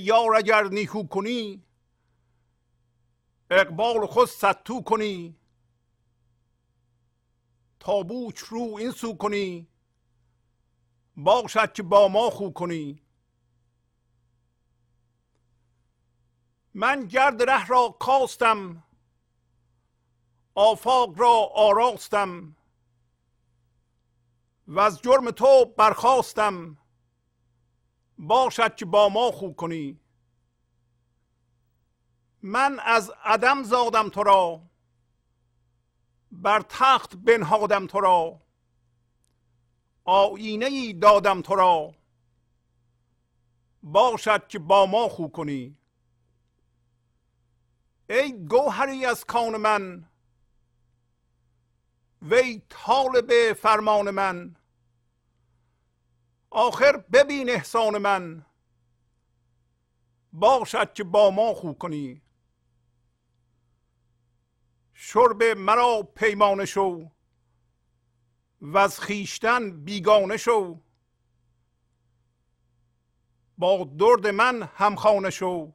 یار اگر نیکو کنی اقبال خود ستو کنی. تابوچ رو این سو کنی باشد که با ما خو کنی. من گرد ره را کاستم آفاق را آراستم. و از جرم تو برخواستم باشد که با ما خو کنی. من از عدم زادم تو را بر تخت بنهادم تو را. آینه ای دادم تو را. باشد که با ما خو کنی. ای گوهری از کان من وی طالب فرمان من. آخر ببین احسان من. باشد که با ما خو کنی. شرب مرا پیمانه شو. و از خیشتن بیگانه شو. با درد من همخانه شو.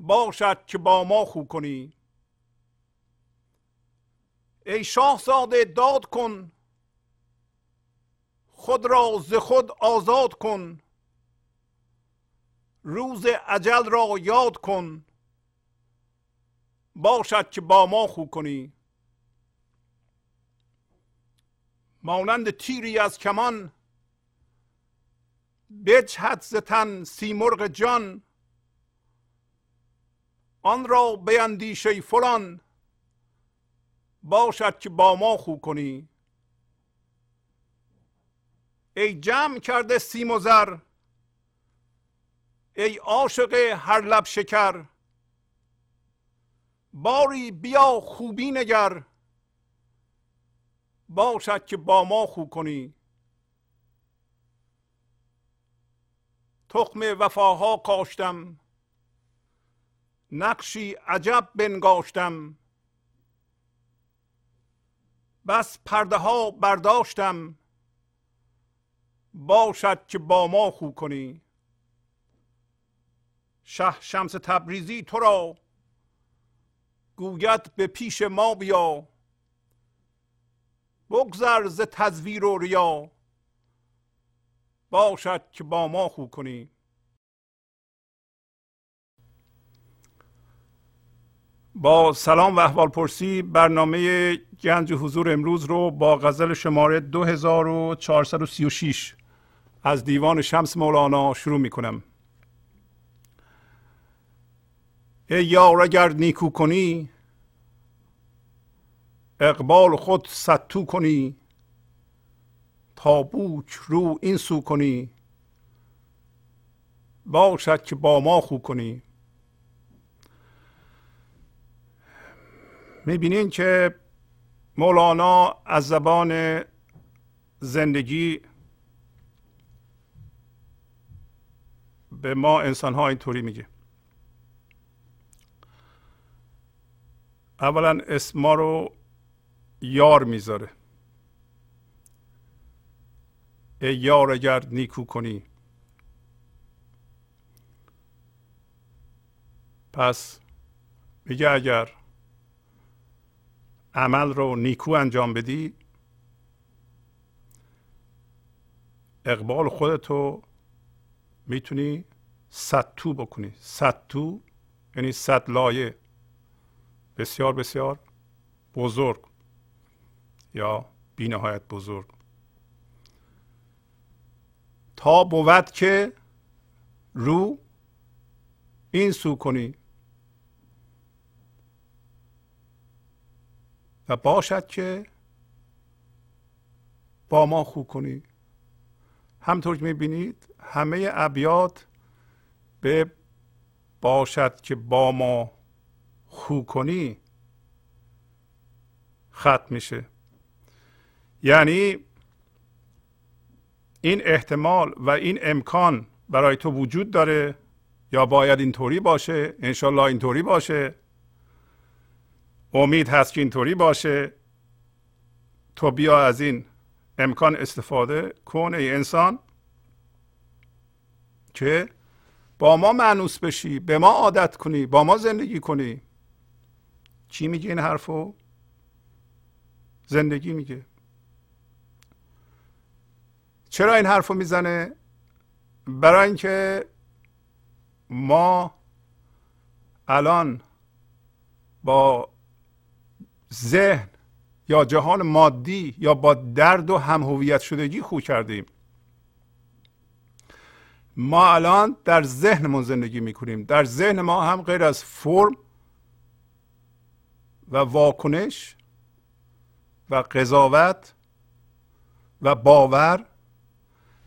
باشد که با ما خو کنی. ای شاهزاده داد کن خود را ز خود آزاد کن. روز عجل را یاد کن. باشد که با ما خو کنی. مانند تیری از کمان بجهد ز تن سیمرغ جان. آن را بیندیشه فلان. باشد که با ما خو کنی. ای جمع کرده سیم و زر. ای عاشق هر لب شکر. باری بیا خوبی نگر. باشد که با ما خو کنی. تخم وفاها کاشتم. نقشی عجب بنگاشتم. بس پرده ها برداشتم. باشد که با ما خو کنی. شه شمس تبریزی تو را. گوید به پیش ما بیا. بگذر ز تزویر و ریا. باشد که با ما خو کنی. با سلام و احوال پرسی برنامه گنج حضور امروز رو با غزل شماره 2436 از دیوان شمس مولانا شروع می کنم ای یار اگر نیکو کنی اقبال خود ستو کنی تا بوک رو این سو کنی باشد که با ما خو کنی. می‌بینین که مولانا از زبان زندگی به ما انسان ها اینطوری میگه. اولا اسم ما رو یار می‌ذاره. ای یار اگر نیکو کنی. پس میگه اگر عمل رو نیکو انجام بدی اقبال خودتو می‌تونی ستو بکنی. ستو یعنی صد لایه. بسیار بسیار بزرگ یا بینهایت بزرگ. تا بود که رو این سو کنی. و باشد که با ما خو کنی. همطور که می‌بینید همه ابیات به باشد که با ما خو کنی ختم میشه. یعنی این احتمال و این امکان برای تو وجود داره یا باید اینطوری باشه؟ انشالله اینطوری باشه. امید هست که اینطوری باشه. تو بیا از این امکان استفاده کن ای انسان که با ما معنوس بشی به ما عادت کنی با ما زندگی کنی. چی میگه این حرفو؟ زندگی میگه. چرا این حرفو می‌زنه؟ برای اینکه ما الان با ذهن یا جهان مادی یا با درد و هم هویت شدگی خو کردیم. ما الان در ذهنمون زندگی می‌کنیم. در ذهن ما هم غیر از فرم و واکنش و قضاوت و باور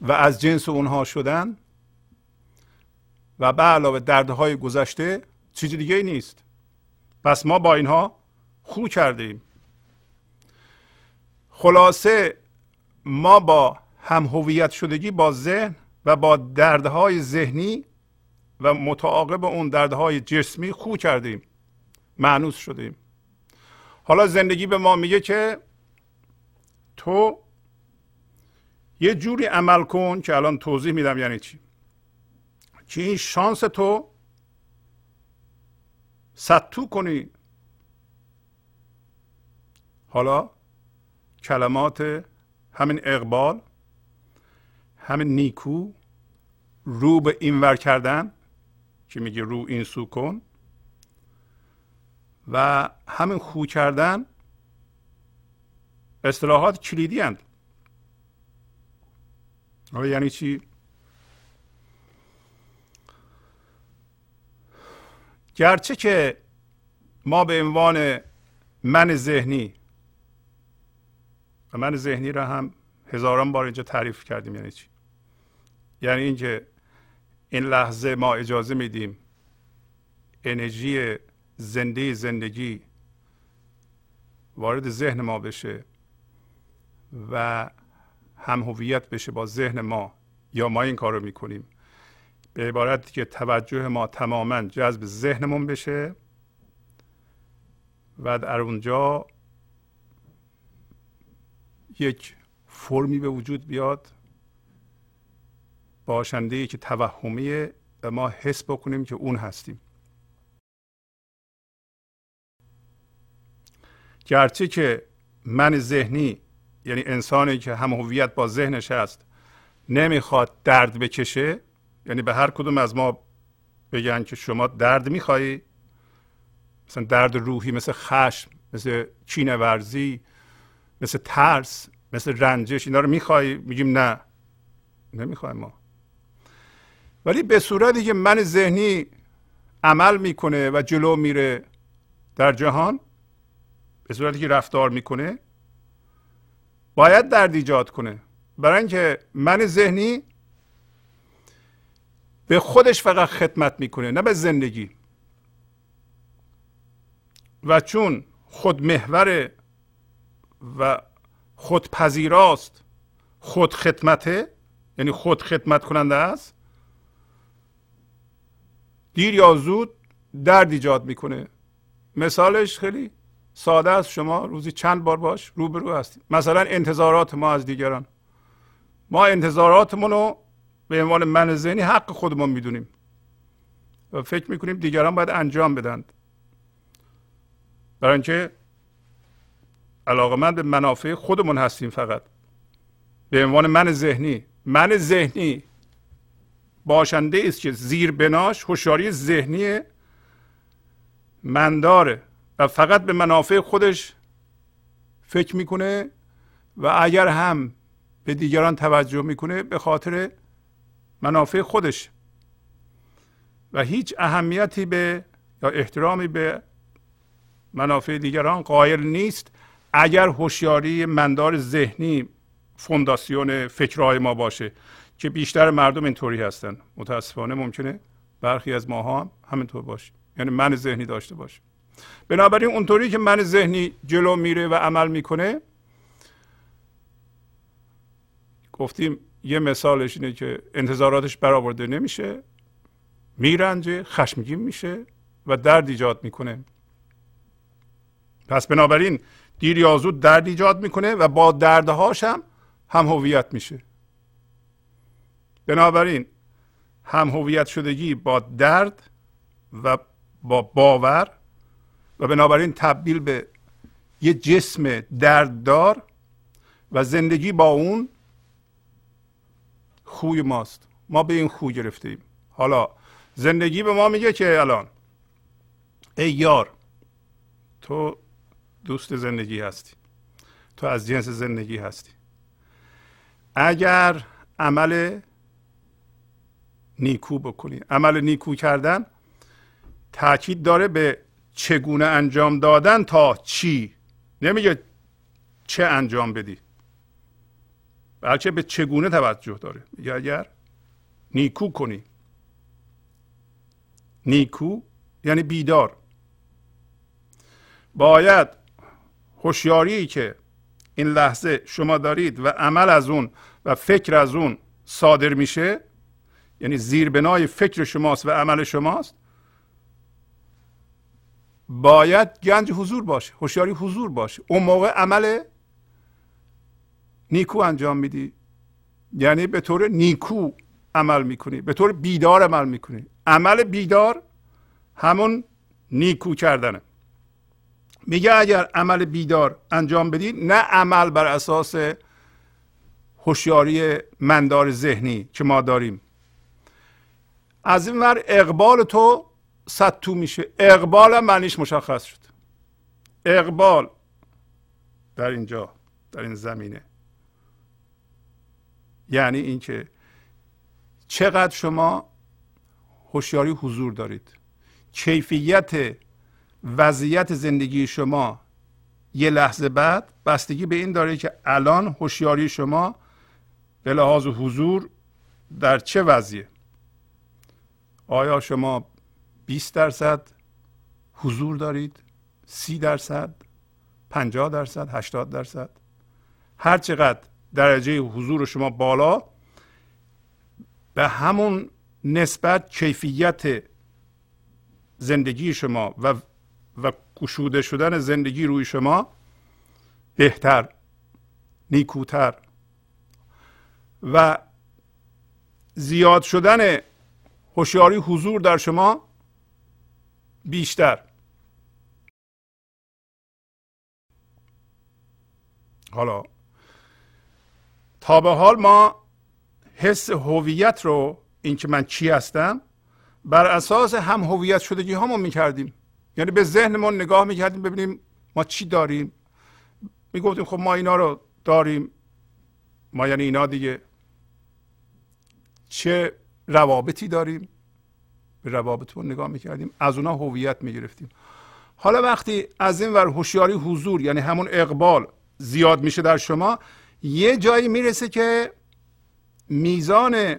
و از جنس اونها شدن و به علاوه دردهای گذشته چیزی دیگه نیست. پس ما با اینها خو کردیم خلاصه ما با هم هویت شدگی با ذهن و با دردهای ذهنی و متعاقب اون دردهای جسمی خو کردیم. معنوس شدیم. حالا زندگی به ما میگه که تو یه جوری عمل کن که الان توضیح میدم یعنی چی. که این شانس تو ستو کنی. حالا کلمات همین اقبال همین نیکو رو به اینور کردن که میگه رو این سو کن و همین خو کردن اصطلاحات کلیدی هند یعنی چی؟ گرچه که ما به عنوان من ذهنی و من ذهنی را هم هزاران بار اینجا تعریف کردیم یعنی چی یعنی اینکه این لحظه ما اجازه میدیم انرژی زنده زندگی وارد ذهن ما بشه و هم هویت بشه با ذهن ما یا ما این کار رو می‌کنیم. به عبارت که توجه ما تماما جذب ذهنمون بشه و در اونجا یک فرمی به وجود بیاد باشنده که توهمیه و ما حس بکنیم که اون هستیم. گرچه که من ذهنی یعنی انسانی که هم هویت با ذهنش هست نمی‌خواد درد بکشه یعنی به هر کدوم از ما بگن که شما درد میخوایی مثلا درد روحی مثل خشم مثل چین ورزی مثل ترس مثل رنجش اینا رو می‌خوای میگیم نه. نمی‌خوایم ما. ولی به صورتی که من ذهنی عمل می‌کنه و جلو میره در جهان به صورتی که رفتار می‌کنه باید درد ایجاد کنه. برای اینکه من ذهنی به خودش فقط خدمت می‌کنه نه به زندگی. و چون خود محور و خودپذیراست خود خدمته یعنی خود خدمت کننده است دیر یا زود درد ایجاد می‌کنه. مثالش خیلی ساده است. شما روزی چند بار باش روبرو هستید. مثلا انتظارات ما از دیگران. ما انتظاراتمون رو به عنوان من ذهنی حق خودمون می‌دونیم. و فکر می‌کنیم دیگران باید انجام بدند. برای اینکه علاقه من به منافع خودمون هستیم فقط. به عنوان من ذهنی. من ذهنی. باشنده است که زیر بناش هوشیاری ذهنی من داره و فقط به منافع خودش فکر می‌کنه و اگر هم به دیگران توجه می‌کنه به خاطر منافع خودش. و هیچ اهمیتی به یا احترامی به منافع دیگران قائل نیست اگر هوشیاری مندار ذهنی فونداسیون فکرهای ما باشه. که بیشتر مردم اینطوری هستن. متاسفانه ممکنه برخی از ماها هم همینطور باشه. یعنی من ذهنی داشته باشه. بنابراین اونطوری که من ذهنی جلو میره و عمل می‌کنه گفتیم یه مثالش اینه که انتظاراتش برآورده نمیشه میرنجه خشمگین میشه و درد ایجاد می‌کنه. پس بنابراین دیر یا زود درد ایجاد می‌کنه و با دردهاش هم هم هویت میشه. بنابراین هم هویت شدگی با درد و با باور و بنابراین تبدیل به یه جسم درددار و زندگی با اون خوی ماست. ما به این خوی گرفتیم حالا زندگی به ما میگه که الان ای یار تو دوست زندگی هستی. تو از جنس زندگی هستی. اگر عمل نیکو بکنی. عمل نیکو کردن تاکید داره به چگونه انجام دادن تا چی. نمیگه چه انجام بدی بلکه به چگونه توجه داره. میگه اگر نیکو کنی. نیکو یعنی بیدار. باید هوشیاری که این لحظه شما دارید و عمل از اون و فکر از اون صادر میشه یعنی زیربنای فکر شماست و عمل شماست باید گنج حضور باشه هوشیاری حضور باشه. اون موقع عمل نیکو انجام میدی. یعنی به طور نیکو عمل می‌کنی به طور بیدار عمل می‌کنی. عمل بیدار همون نیکو کردنه. میگه اگر عمل بیدار انجام بدی نه عمل بر اساس هوشیاری مندار ذهنی که ما داریم. از این ور اقبال تو صد تو میشه. اقبال هم معنیش مشخص شد. اقبال در اینجا در این زمینه. یعنی اینکه چقدر شما هوشیاری حضور دارید. کیفیت وضعیت زندگی شما یه لحظه بعد بستگی به این داره که الان هوشیاری شما به لحاظ حضور در چه وضعیه؟ آیا شما 20 درصد حضور دارید؟ 30 درصد؟ 50 درصد؟ 80 درصد؟ هر چقدر درجه حضور شما بالا به همون نسبت کیفیت زندگی شما و و گشوده شدن زندگی روی شما بهتر نیکوتر. و زیاد شدن هوشیاری حضور در شما بیشتر. حالا تا به حال ما حس هویت رو اینکه من چی هستم بر اساس هم هویت شدگی همون می‌کردیم. یعنی به ذهنمون نگاه می‌کردیم ببینیم ما چی داریم. می‌گفتیم خب ما اینا رو داریم. ما یعنی اینا دیگه. چه روابطی داریم. به روابطمون نگاه می‌کردیم. از اونها هویت می‌گرفتیم. حالا وقتی از این ور هوشیاری حضور یعنی همون اقبال زیاد میشه در شما یه جایی می‌رسه که میزان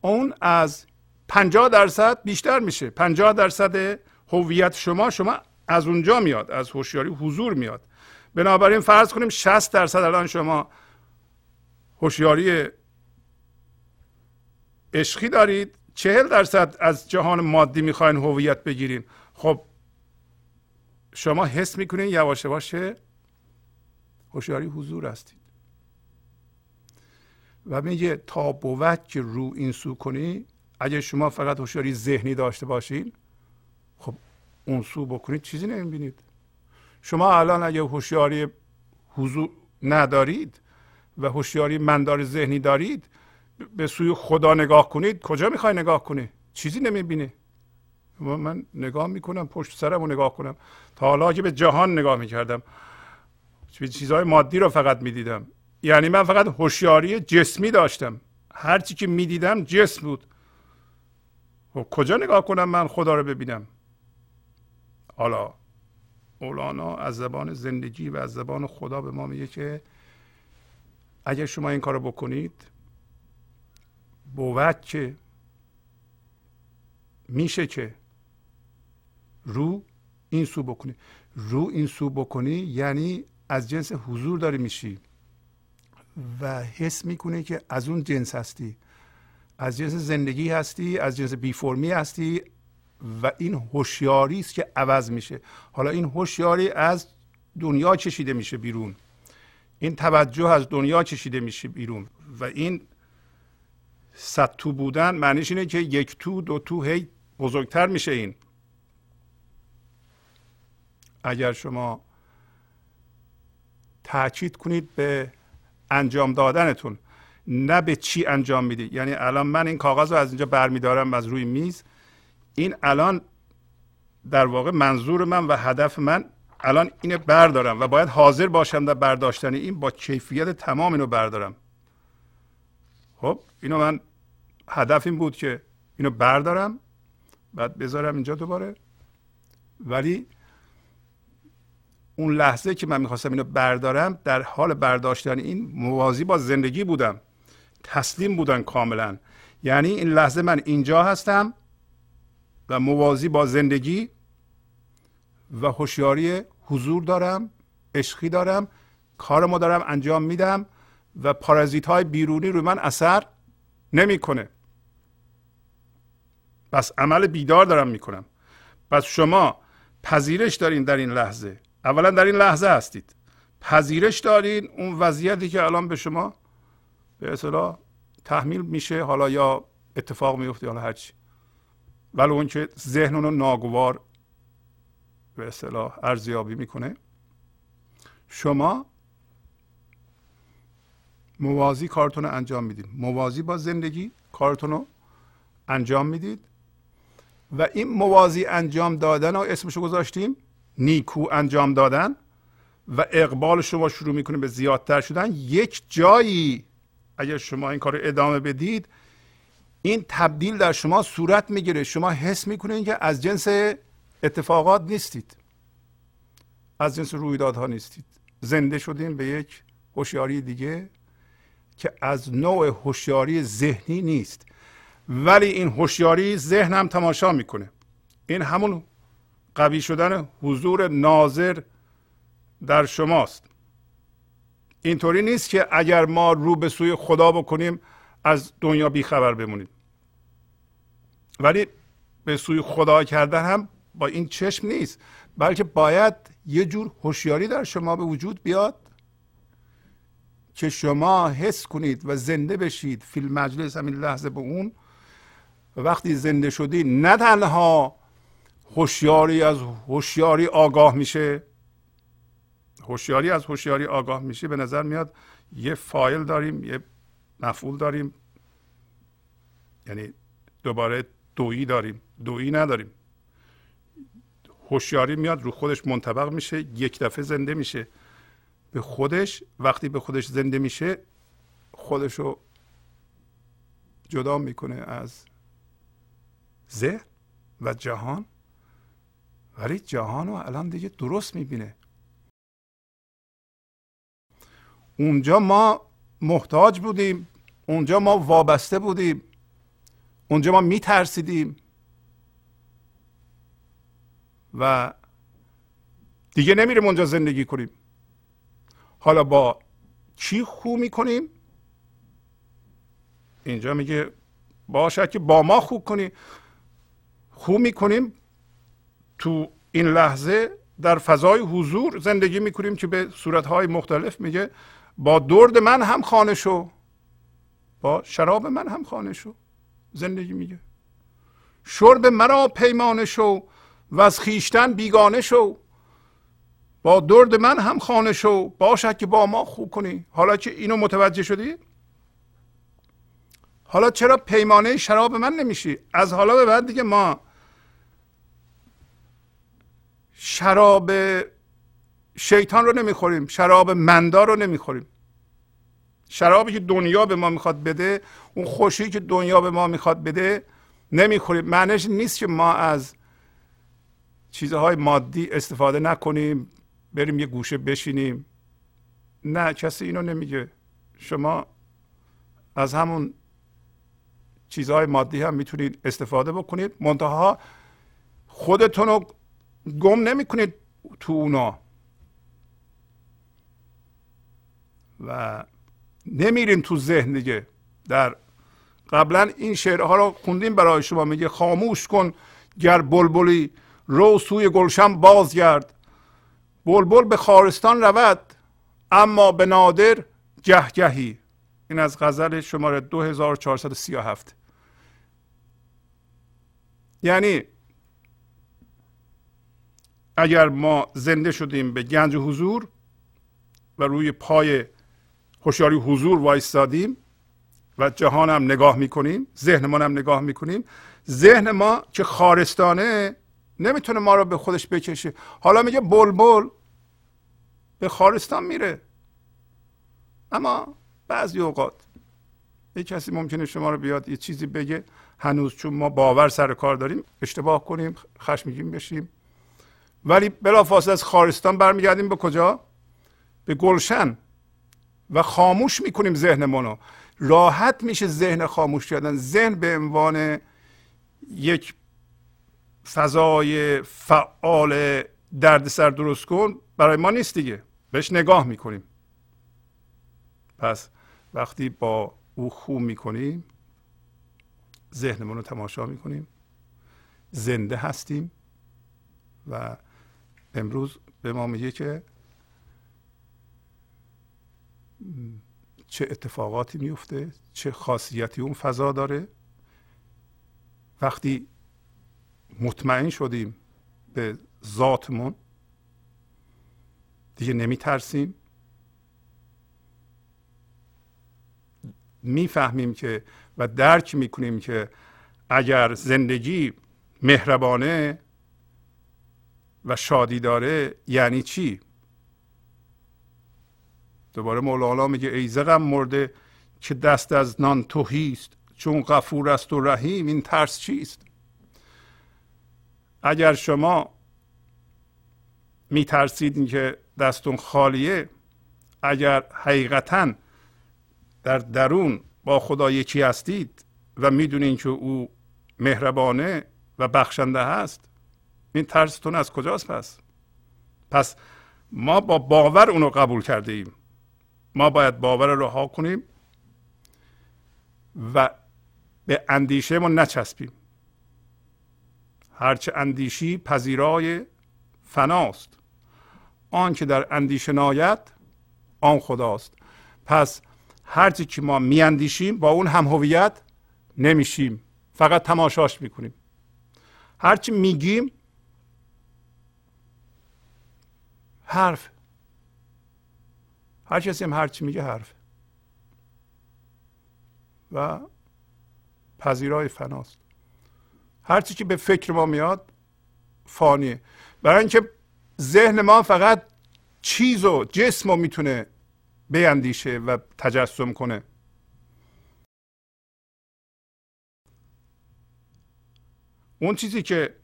اون از 50 درصد بیشتر میشه. 50 درصد هویت شما شما از اونجا میاد از هوشیاری حضور میاد. بنابراین فرض کنیم 60 درصد الان شما هوشیاری عشقی دارید. چهل درصد از جهان مادی می‌خواین هویت بگیرین. خب شما حس می‌کنین یواش یواش هوشیاری حضور هستید. و میگه تا بود که رو این سو کنی اگه شما فقط هوشیاری ذهنی داشته باشین خب اون سو بکنید چیزی نمی‌بینید. شما الان اگه هوشیاری حضور ندارید و هوشیاری مندار ذهنی دارید به سوی خدا نگاه کنید کجا می‌خوای نگاه کنی؟ چیزی نمی‌بینی. من نگاه می‌کنم پشت سرم رو نگاه کنم. تا حالا که به جهان نگاه می‌کردم. چیزهای مادی رو فقط می‌دیدم. یعنی من فقط هوشیاری جسمی داشتم. هرچی که می‌دیدم جسم بود. و خب کجا نگاه کنم من خدا رو ببینم؟ حالا مولانا از زبان زندگی و از زبان خدا به ما میگه که اگر شما این کارو بکنید بود که میشه که رو این سو بکنی. رو این سو بکنی یعنی از جنس حضور داری میشی و حس می‌کنه که از اون جنس هستی. از جنس زندگی هستی از جنس بی فرمی هستی و این هوشیاری است که عوض میشه. حالا این هوشیاری از دنیا چشیده میشه بیرون. این توجه از دنیا چشیده میشه بیرون و این صد تو بودن معنیش اینه که یک تو دو تو هی بزرگتر میشه این. اگر شما تاکید کنید به انجام دادنتون نه به چی انجام می‌دید یعنی الان من این کاغذ رو از اینجا برمیدارم از روی میز. این الان در واقع منظور من و هدف من الان اینو بردارم و باید حاضر باشم در برداشتن این با کیفیت تمام اینو بردارم. خب اینو من هدف این بود که اینو بردارم بعد بذارم اینجا دوباره. ولی اون لحظه که من می‌خواستم اینو بردارم در حال برداشتن این موازی با زندگی بودم. تسلیم بودن کاملا. یعنی این لحظه من اینجا هستم و موازی با زندگی و هوشیاری حضور دارم عشقی دارم کارمو دارم انجام میدم و پارازیت های بیرونی روی من اثر نمی‌کنه. پس عمل بیدار دارم می‌کنم. پس شما پذیرش دارین در این لحظه. اولا در این لحظه هستید. پذیرش دارین اون وضعیتی که الان به شما به اصطلاح تحمیل میشه حالا یا اتفاق میفته حالا هرچی ولی اون که ذهن رو ناگوار به اصطلاح ارزیابی می‌کنه. شما موازی کارتون انجام می‌دید. موازی با زندگی کارتون رو انجام می‌دید. و این موازی انجام دادن رو اسمشو گذاشتیم نیکو انجام دادن و اقبال شما شروع می‌کنه به زیادتر شدن. یک جایی اگر شما این کار رو ادامه بدید این تبدیل در شما صورت می‌گیره. شما حس می‌کنید که از جنس اتفاقات نیستید. از جنس رویدادها نیستید. زنده شدیم به یک هوشیاری دیگه که از نوع هوشیاری ذهنی نیست. ولی این هوشیاری ذهن هم تماشا می‌کنه. این همون قوی شدن حضور ناظر در شماست. اینطوری نیست که اگر ما رو به سوی خدا بکنیم از دنیا بیخبر بمونیم. ولی به سوی خدا کردن هم با این چشم نیست بلکه باید یه جور هوشیاری در شما به وجود بیاد که شما حس کنید و زنده بشید. فیلم مجلس همین لحظه به اون. وقتی زنده شدی نه تنها هوشیاری از هوشیاری آگاه میشه هوشیاری از هوشیاری آگاه میشه به نظر میاد یه فایل داریم یه مفعول داریم یعنی دوباره دویی داریم دویی نداریم. هوشیاری میاد رو خودش منطبق میشه یک دفعه زنده میشه. به خودش وقتی به خودش زنده میشه خودشو جدا می‌کنه از ذهن و جهان. ولی جهان رو الان دیگه درست می‌بینه. اونجا ما محتاج بودیم. اونجا ما وابسته بودیم. اونجا ما میترسیدیم. و دیگه نمیریم اونجا زندگی کنیم. حالا با چی خو می‌کنیم؟ اینجا میگه باشد که با ما خوب کنی. خوب می‌کنیم تو این لحظه در فضای حضور زندگی می‌کنیم که به صورتهای مختلف میگه با درد من هم خانه شو با شراب من هم خانه شو زندگی میگه. شرب مرا پیمانه شو و از خیشتن بیگانه شو با درد من هم خانه شو باشد که با ما خوب کنی. حالا که اینو متوجه شدی؟ حالا چرا پیمانه شراب من نمیشی؟ از حالا به بعد دیگه ما شراب شیطان رو نمی‌خوریم شراب مندار رو نمی‌خوریم. شرابی که دنیا به ما می‌خواد بده اون خوشی که دنیا به ما می‌خواد بده نمی‌خوریم. معنیش نیست که ما از چیزهای مادی استفاده نکنیم بریم یه گوشه بشینیم. نه کسی اینو نمیگه. شما از همون چیزهای مادی هم می‌تونید استفاده بکنید. منتها خودتون رو گم نمی‌کنید تو اونا. و نمیرین تو ذهن دیگه. در قبلا این شعرها رو خوندیم برای شما. میگه خاموش کن گر بلبلی رو سوی گلشن بازگرد. بلبل به خارستان رود اما به نادر گهگهی این از غزل شماره 2437 یعنی اگر ما زنده شدیم به گنج حضور و روی پای هوشیاری حضور وایستادیم و جهان هم نگاه می‌کنیم ذهن هم نگاه می‌کنیم ذهن ما که خارستانه نمی‌تونه ما رو به خودش بکشه. حالا میگه بلبل به خارستان میره. اما بعضی اوقات یه کسی ممکنه شما رو بیاد یه چیزی بگه هنوز چون ما باور سر کار داریم اشتباه کنیم خشمگین بشیم. ولی بلافاصله از خارستان برمیگردیم به کجا؟ به گلشن. و خاموش می‌کنیم ذهنمون رو. راحت میشه ذهن خاموش کردن. ذهن به عنوان یک فضای فعال دردسر درست کن برای ما نیست دیگه. بهش نگاه می‌کنیم. پس وقتی با او خوب می‌کنیم ذهنمون رو تماشا می‌کنیم. زنده هستیم و امروز به ما میگه که چه اتفاقاتی میفته چه خاصیتی اون فضا داره. وقتی مطمئن شدیم به ذاتمون دیگه نمی ترسیم می‌فهمیم که و درک می‌کنیم که اگر زندگی مهربانه و شادی داره یعنی چی؟ دوباره مولانا میگه ای زغم مرده که دست از نان توهیست چون غفور است و رحیم این ترس چیست؟ اگر شما میترسید که دستون خالیه اگر حقیقتا در درون با خدا یکی هستید و می‌دونین که او مهربانه و بخشنده هست این ترستون از کجاست پس؟ پس ما با باور اونو قبول کرده ایم ما باید باور رو رها کنیم و به اندیشه ما نچسبیم. هرچه اندیشی پذیرای فناست. آن که در اندیشه ناید آن خداست. پس هرچی که ما میاندیشیم با اون هم هویت نمیشیم. فقط تماشاش می‌کنیم. هرچی میگیم حرف. هر کسی هم هرچی میگه حرف. و پذیرای فناست. هرچی که به فکر ما میاد فانیه. برای اینکه ذهن ما فقط چیز و جسم رو می‌تونه بیندیشه و تجسم کنه. اون چیزی که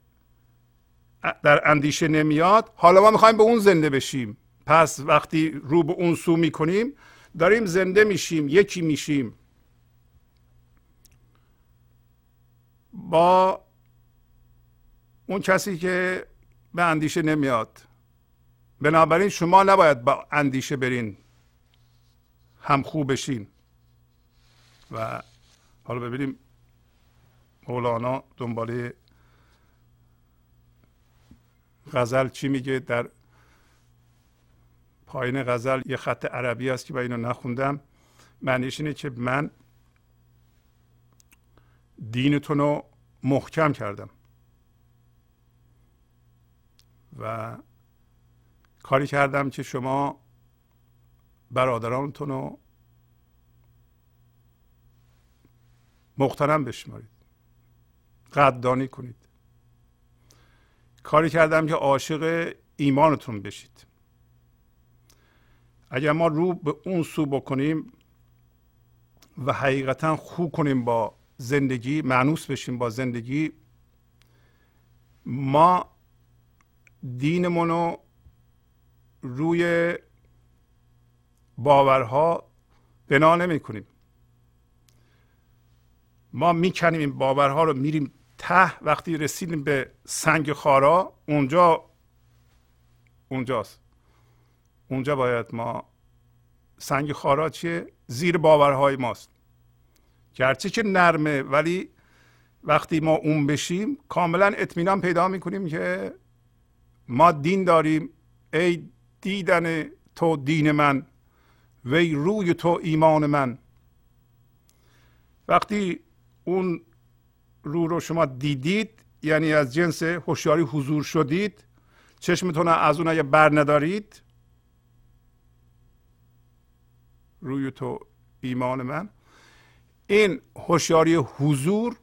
در اندیشه نمیاد. حالا ما می‌خوایم به اون زنده بشیم. پس وقتی رو به اون سو می‌کنیم داریم زنده میشیم یکی میشیم. با اون کسی که به اندیشه نمیاد. بنابراین شما نباید با اندیشه برین. هم خوب بشین. و حالا ببینیم مولانا دنباله غزل چی میگه؟ در پایین غزل یه خط عربی است که با اینو نخوندم. معنیش اینه که من دینتون رو محکم کردم. و کاری کردم که شما برادرانتون رو مخترم بشمارید. قدردانی کنید. کاری کردم که عاشق ایمانتون بشید. اگر ما رو به اون سو بکنیم و حقیقتا خوب کنیم با زندگی معنوس بشیم با زندگی ما دینمون رو روی باورها بنا نمی کنیم ما می‌کنیم این باورها رو میریم ته وقتی رسیدیم به سنگ خارا اونجا اونجاست. اونجا باید ما سنگ خارا چیه؟ زیر باورهای ماست. گرچه که نرمه ولی وقتی ما اون بشیم کاملا اطمینان پیدا می‌کنیم که ما دین داریم. ای دیدن تو دین من وی روی تو ایمان من. وقتی اون رو رو شما دیدید یعنی از جنس هوشیاری حضور شدید. چشمتون از اون اگه بر ندارید روی تو ایمان من. این هوشیاری حضور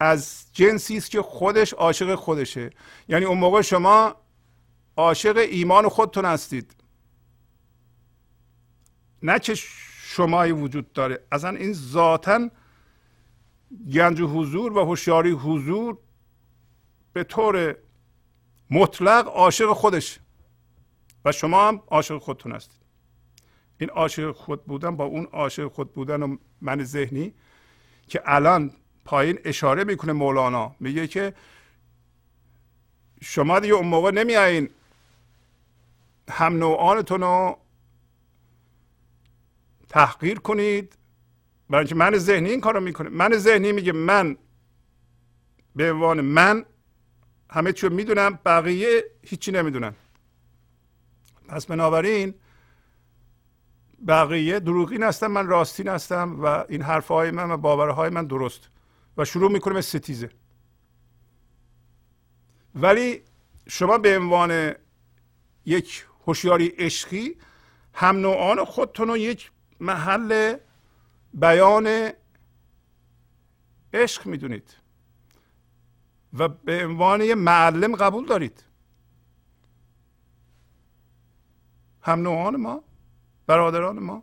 از جنسی است که خودش عاشق خودشه. یعنی اون موقع شما عاشق ایمان خودتون هستید. نه که شمایی وجود داره. اصلا این ذاتا گنج حضور و هوشیاری حضور به طور مطلق عاشق خودش و شما هم عاشق خودتون هستید. این عاشق خود بودن با اون عاشق خود بودن و من ذهنی که الان پایین اشاره می‌کنه مولانا میگه که شما دیگه اون موقع نمیایین هم نوعانتون رو تحقیر کنید برای اینکه من ذهنی این کارو می‌کنه. من ذهنی میگه من به عنوان من همه چیو می‌دونم بقیه هیچی نمی‌دونن. پس بنابراین بقیه دروغین هستم من راستین هستم و این حرفهای من و باورهای من درست. و شروع می‌کنه به ستیزه. ولی شما به عنوان یک هوشیاری عشقی هم نوعان خودتون رو یک محل بیان عشق می‌دونید. و به عنوان یه معلم قبول دارید. هم نوعان ما برادران ما.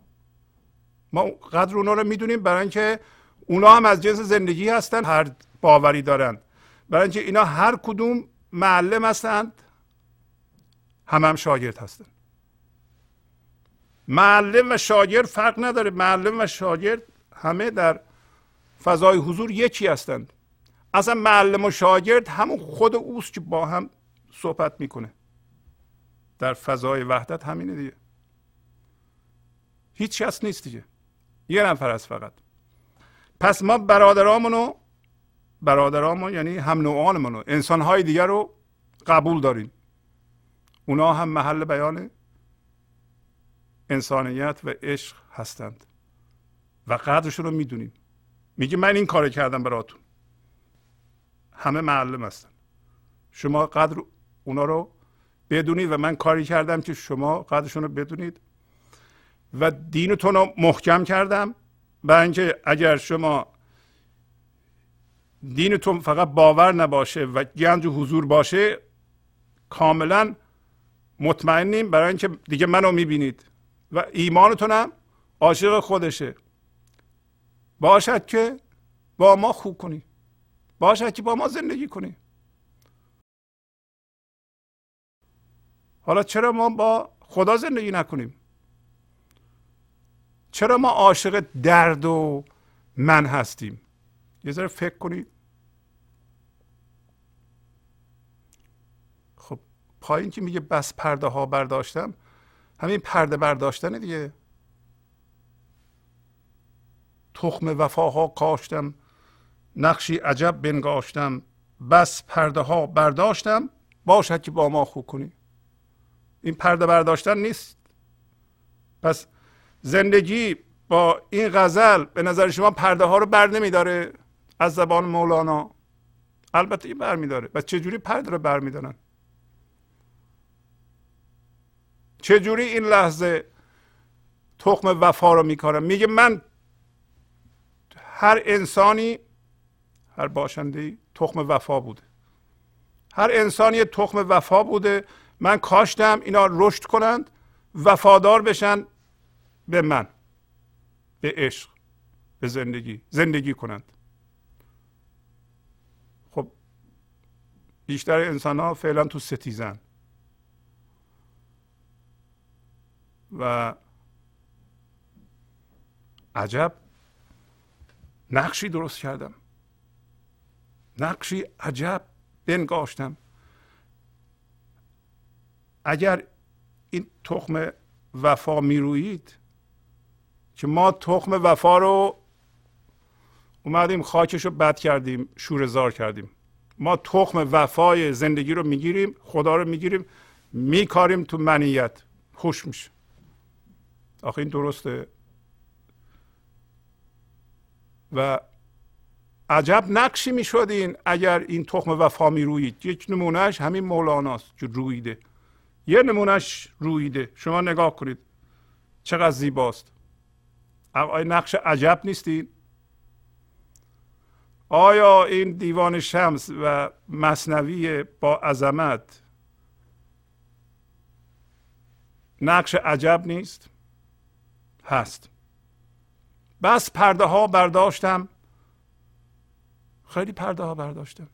ما قدر اونا رو می‌دونیم برای اینکه اونا هم از جنس زندگی هستن هر باوری دارند برای اینکه اینا هر کدوم معلم هستند هم هم شاگرد هستند معلم و شاگرد فرق نداره. معلم و شاگرد همه در فضای حضور یکی هستند. اصلا معلم و شاگرد همون خود اوست که با هم صحبت می‌کنه. در فضای وحدت همینه دیگه. هیچ کس نیست دیگه. یه نفر است فقط. پس ما برادرامونو برادرامون یعنی هم نوعانمونو انسانهای دیگر رو قبول داریم. اونا هم محل بیان انسانیت و عشق هستند. و قدرشون رو می‌دونیم. میگه من این کار کردم براتون. همه معلم هستن. شما قدر اونا رو بدونید و من کاری کردم که شما قدرشون رو بدونید. و دینتون رو محکم کردم. برای اینکه اگر شما دینتون فقط باور نباشه و گنج و حضور باشه کاملا مطمئنیم. برای اینکه دیگه منو می‌بینید. و ایمانتونم عاشق خودشه. باشد که با ما خوب کنی. باشد که با ما زندگی کنی. حالا چرا ما با خدا زندگی نکنیم؟ چرا ما عاشق درد و من هستیم؟ یه ذره فکر کنید خب پایین که میگه بس پرده ها برداشتم همین پرده برداشتن دیگه. تخم وفاها کاشتم نقشی عجب بنگاشتم بس پرده ها برداشتم باشد که با ما خوب کنی. این پرده برداشتن نیست. پس زندگی با این غزل به نظر شما پرده ها رو بر نمیداره؟ از زبان مولانا. البته این بر میداره و چجوری پرده رو بر میدارن چجوری این لحظه تخم وفا رو میکارم میگه من هر انسانی هر باشنده تخم وفا بوده. هر انسانی تخم وفا بوده من کاشتم اینا رشد کنند وفادار بشن به من به عشق به زندگی زندگی کنند. خب بیشتر انسان ها فعلا تو ستیزن. و عجب نقشی درست کردم. نقشی عجب بنگاشتم. اگر این تخم وفا میرویید که ما تخم وفا رو اومدیم خاکش رو بد کردیم شورزار کردیم. ما تخم وفای زندگی رو می‌گیریم خدا رو می‌گیریم میکاریم تو منیت. خوش میشه. آخه این درسته. و عجب نقشی می‌شد این اگر این تخم وفا می رویید یک نمونهش همین مولاناست که رویده. یه نمونهش رویده. شما نگاه کنید. چقدر زیباست. آیا نقش عجب نیستین آیا این دیوان شمس و مصنوی با عظمت نقش عجب نیست؟ هست. بس پرده ها برداشتم. خیلی پرده ها برداشتم.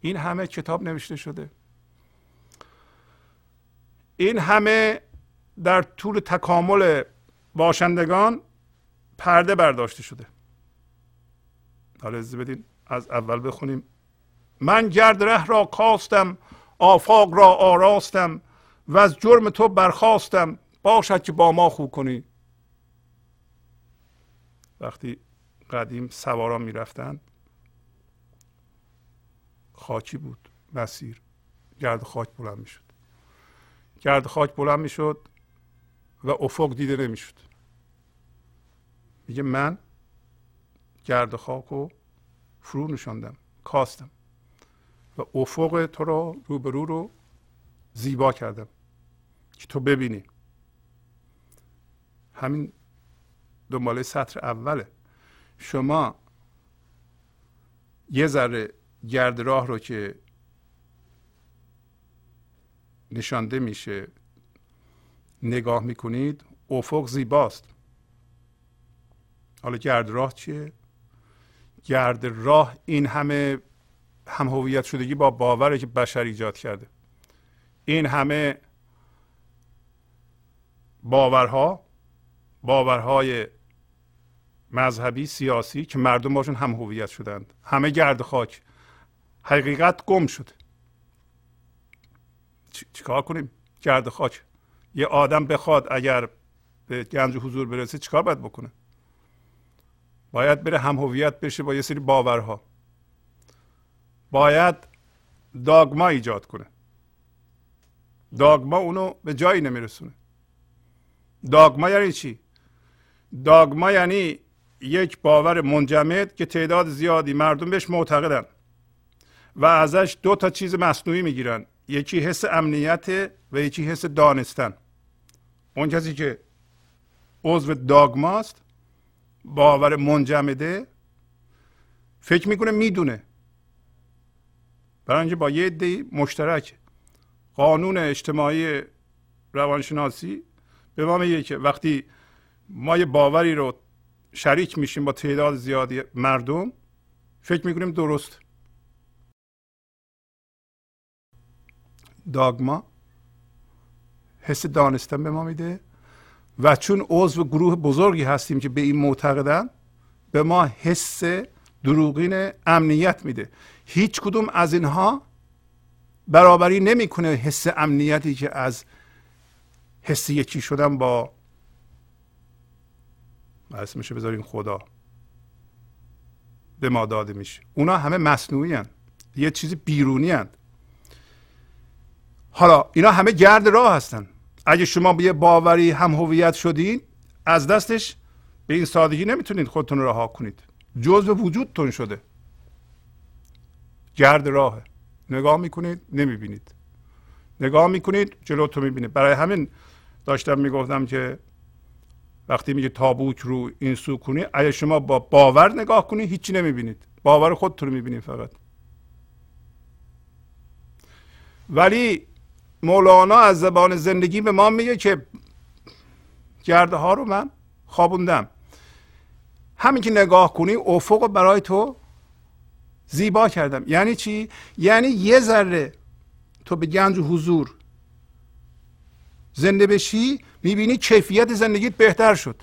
این همه کتاب نوشته شده. این همه در طول تکامل باشندگان پرده برداشته شده. حالا از بدین از اول بخونیم. من گرد ره را کاستم آفاق را آراستم و از جرم تو برخواستم باشد که با ما خوب کنی. وقتی قدیم سواران می‌رفتن خاکی بود مسیر گرد خاک بلند می‌شد. گرد خاک بلند می‌شد و افق دیده نمی‌شد. میگه من گرد خاک رو فرو نشاندم کاستم و افق تو رو روبرو رو زیبا کردم که تو ببینی. همین دنباله سطر اوله. شما یه ذره گرد راه رو که نشانده میشه نگاه می‌کنید افق زیباست. حالا گرد راه چیه؟ گرد راه این همه هم هویت شدگی با باوره که بشر ایجاد کرده. این همه باورها باورهای مذهبی سیاسی که مردم باشون هم هویت شدند. همه گرد خاک. حقیقت گم شده چیکار کنیم؟ گرد خاک. یه آدم بخواد اگر به گنج حضور برسه چیکار باید بکنه؟ باید بره هم هویت بشه با یه سری باورها. باید داگما ایجاد کنه. داگما اونو به جایی نمیرسونه. داگما یعنی چی؟ داگما یعنی یک باور منجمد که تعداد زیادی مردم بهش معتقدن و ازش دو تا چیز مصنوعی می‌گیرن. یکی حس امنیت و یکی حس دانستن. اون کسی که عضو داگماست باور منجمده فکر می‌کنه می‌دونه. برای با یه دی مشترک قانون اجتماعی روانشناسی به ما میگه که وقتی ما یه باوری رو شریک میشیم با تعداد زیادی مردم فکر می‌کنیم درست. داگما حس دانستن به ما میده و چون عضو گروه بزرگی هستیم که به این معتقدن به ما حس دروغین امنیت میده. هیچ کدوم از اینها برابری نمی‌کنه حس امنیتی که از حس یکی شدن با اسمش بذارین خدا به ما داده میشه. اونا همه مصنوعی هن. یه چیز بیرونی هن. حالا اینا همه گرد راه هستن. اگه شما به یه باوری هم هویت شدین از دستش به این سادگی نمی‌تونید خودتون رها کنید. جزء وجودتون شده. گرد راه. نگاه می‌کنید نمی‌بینید. نگاه می‌کنید جلوتون می‌بینید برای همین داشتم می‌گفتم که وقتی میگه تابوک رو این سو کنی اگه شما با باور نگاه کنید هیچی نمی‌بینید. باور خودتون رو می‌بینید فقط. ولی مولانا از زبان زندگی به ما میگه که گرده ها رو من خوابوندم. همین که نگاه کنی افق برای تو زیبا کردم. یعنی چی؟ یعنی یه ذره تو به گنج و حضور زنده بشی می‌بینی کیفیت زندگیت بهتر شد.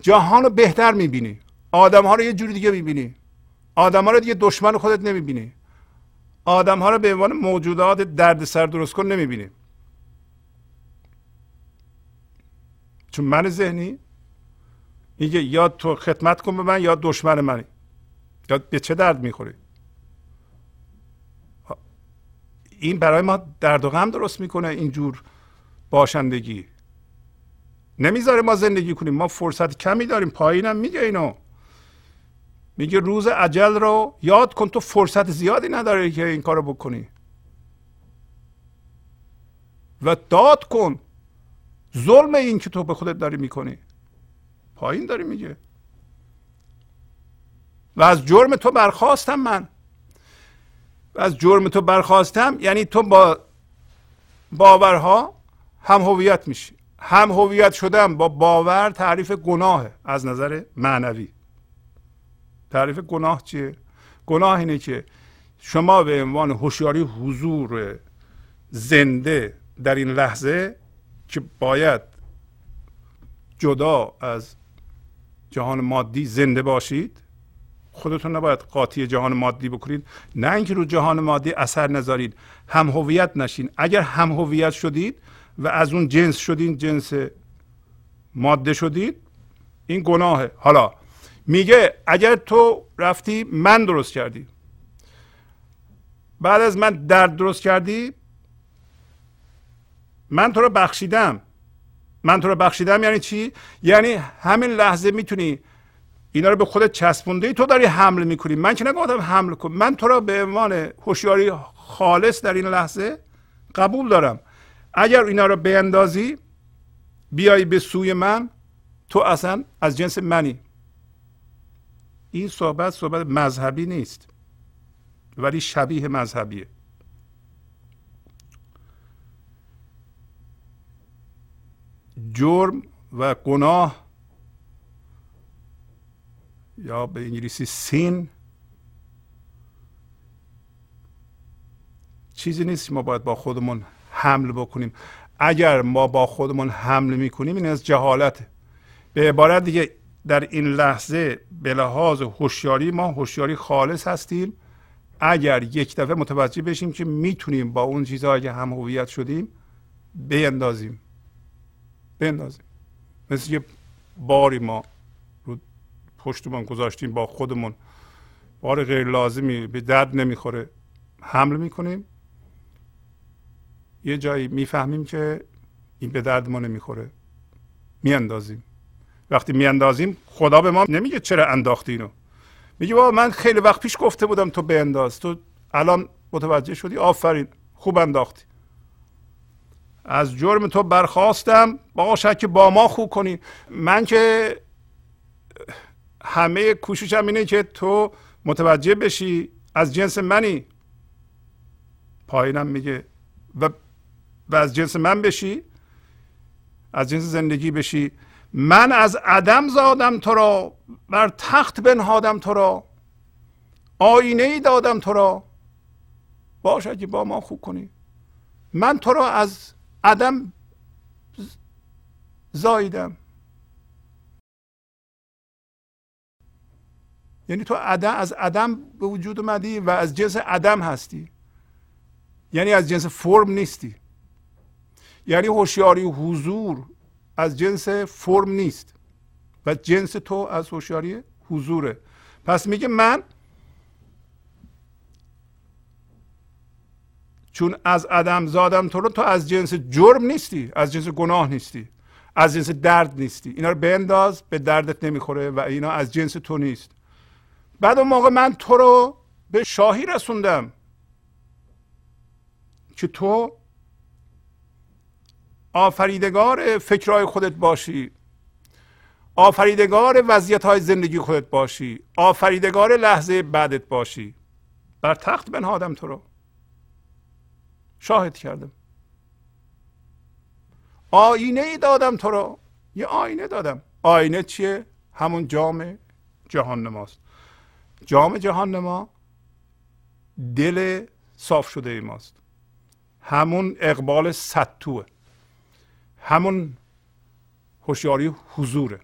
جهان رو بهتر می‌بینی. آدم ها رو یه جوری دیگه می‌بینی. آدم ها رو دیگه دشمن خودت نمی‌بینی. آدم ها رو به عنوان موجودات دردسر درست کن نمی‌بینی. چون من ذهنی میگه یا تو خدمت کن به من یا دشمن منی. یا به چه درد می‌خوری؟ این برای ما درد و غم درست می‌کنه. اینجور باشندگی. نمی‌ذاره ما زندگی کنیم. ما فرصت کمی داریم. پایینم میگه اینو. میگه روز عجل رو یاد کن. تو فرصت زیادی نداری که این کارو بکنی. و داد کن. ظلم این که تو به خودت داری می‌کنی. پایین داری میگه. و از جرم تو برخواستم من. و از جرم تو برخواستم یعنی تو با باورها هم هویت میشی. هم هویت شدن با باور تعریف گناه از نظر معنوی. تعریف گناه چیه؟ گناه اینه که شما به عنوان هوشیاری حضور زنده در این لحظه که باید جدا از جهان مادی زنده باشید خودتون نباید قاطی جهان مادی بکنید. نه اینکه رو جهان مادی اثر نذارید هم هویت نشین. اگر هم هویت شدید و از اون جنس شدین جنس ماده شدید. این گناهه. حالا میگه اگر تو رفتی من درست کردی. بعد از من درد درست کردی من تو رو بخشیدم. من تو رو بخشیدم یعنی چی؟ یعنی همین لحظه می‌تونی اینا رو به خودت چسبونده ای تو داری حمل می‌کنی. من که نگفتم حمل کن. من تو را به عنوان هوشیاری خالص در این لحظه قبول دارم. اگر اینا رو بیندازی بیای به سوی من تو اصلا از جنس منی. این صحبت صحبت مذهبی نیست ولی شبیه مذهبیه. جرم و گناه یا به انگلیسی سین چیزی نیست ما باید با خودمون حمل بکنیم. اگر ما با خودمون حمل می‌کنیم این از جهالته. به عبارت دیگه در این لحظه به لحاظ هوشیاری ما هوشیاری خالص هستیم. اگر یک دفعه متوجه بشیم که می‌تونیم با اون چیزهایی که هم هویت شدیم بیندازیم. بندازیم مثل یه باری ما رو پشتمون گذاشتیم با خودمون. بار غیر لازمی به درد نمی‌خوره. حمل می‌کنیم. یه جایی می‌فهمیم که این به درد ما نمی‌خوره. میاندازیم. وقتی میاندازیم خدا به ما نمیگه چرا انداختی اینو. میگه بابا من خیلی وقت پیش گفته بودم تو بینداز تو الان متوجه شدی؟ آفرین خوب انداختی. از جرم تو برخواستم باشد که با ما خوب کنی. من که همه کوششم اینه که تو متوجه بشی از جنس منی. پایینم میگه و, و از جنس من بشی از جنس زندگی بشی. من از عدم زادم تو را بر تخت بنهادم تو را. آینه ای دادم تو را. باشد که با ما خوب کنی. من تو را از عدم زاییدم. یعنی تو عدم از عدم به وجود اومدی و از جنس عدم هستی. یعنی از جنس فرم نیستی. یعنی هوشیاری حضور از جنس فرم نیست. و جنس تو از هوشیاری حضوره. پس میگه من چون از عدم زادم تو رو تو از جنس جرم نیستی از جنس گناه نیستی از جنس درد نیستی. اینا رو بنداز به دردت نمی‌خوره و اینا از جنس تو نیست. بعد اون موقع من تو رو به شاهی رسوندم که تو آفریدگار فکرهای خودت باشی. آفریدگار وضعیت های زندگی خودت باشی. آفریدگار لحظه بعدت باشی. بر تخت بنهادم تو رو. شاهد کردم. آینه ای دادم تو رو. یه آینه دادم. آینه چیه؟ همون جام جهان نماست جام جهان نما دل صاف شده ای ماست. همون اقبال ستوه همون هوشیاری حضوره.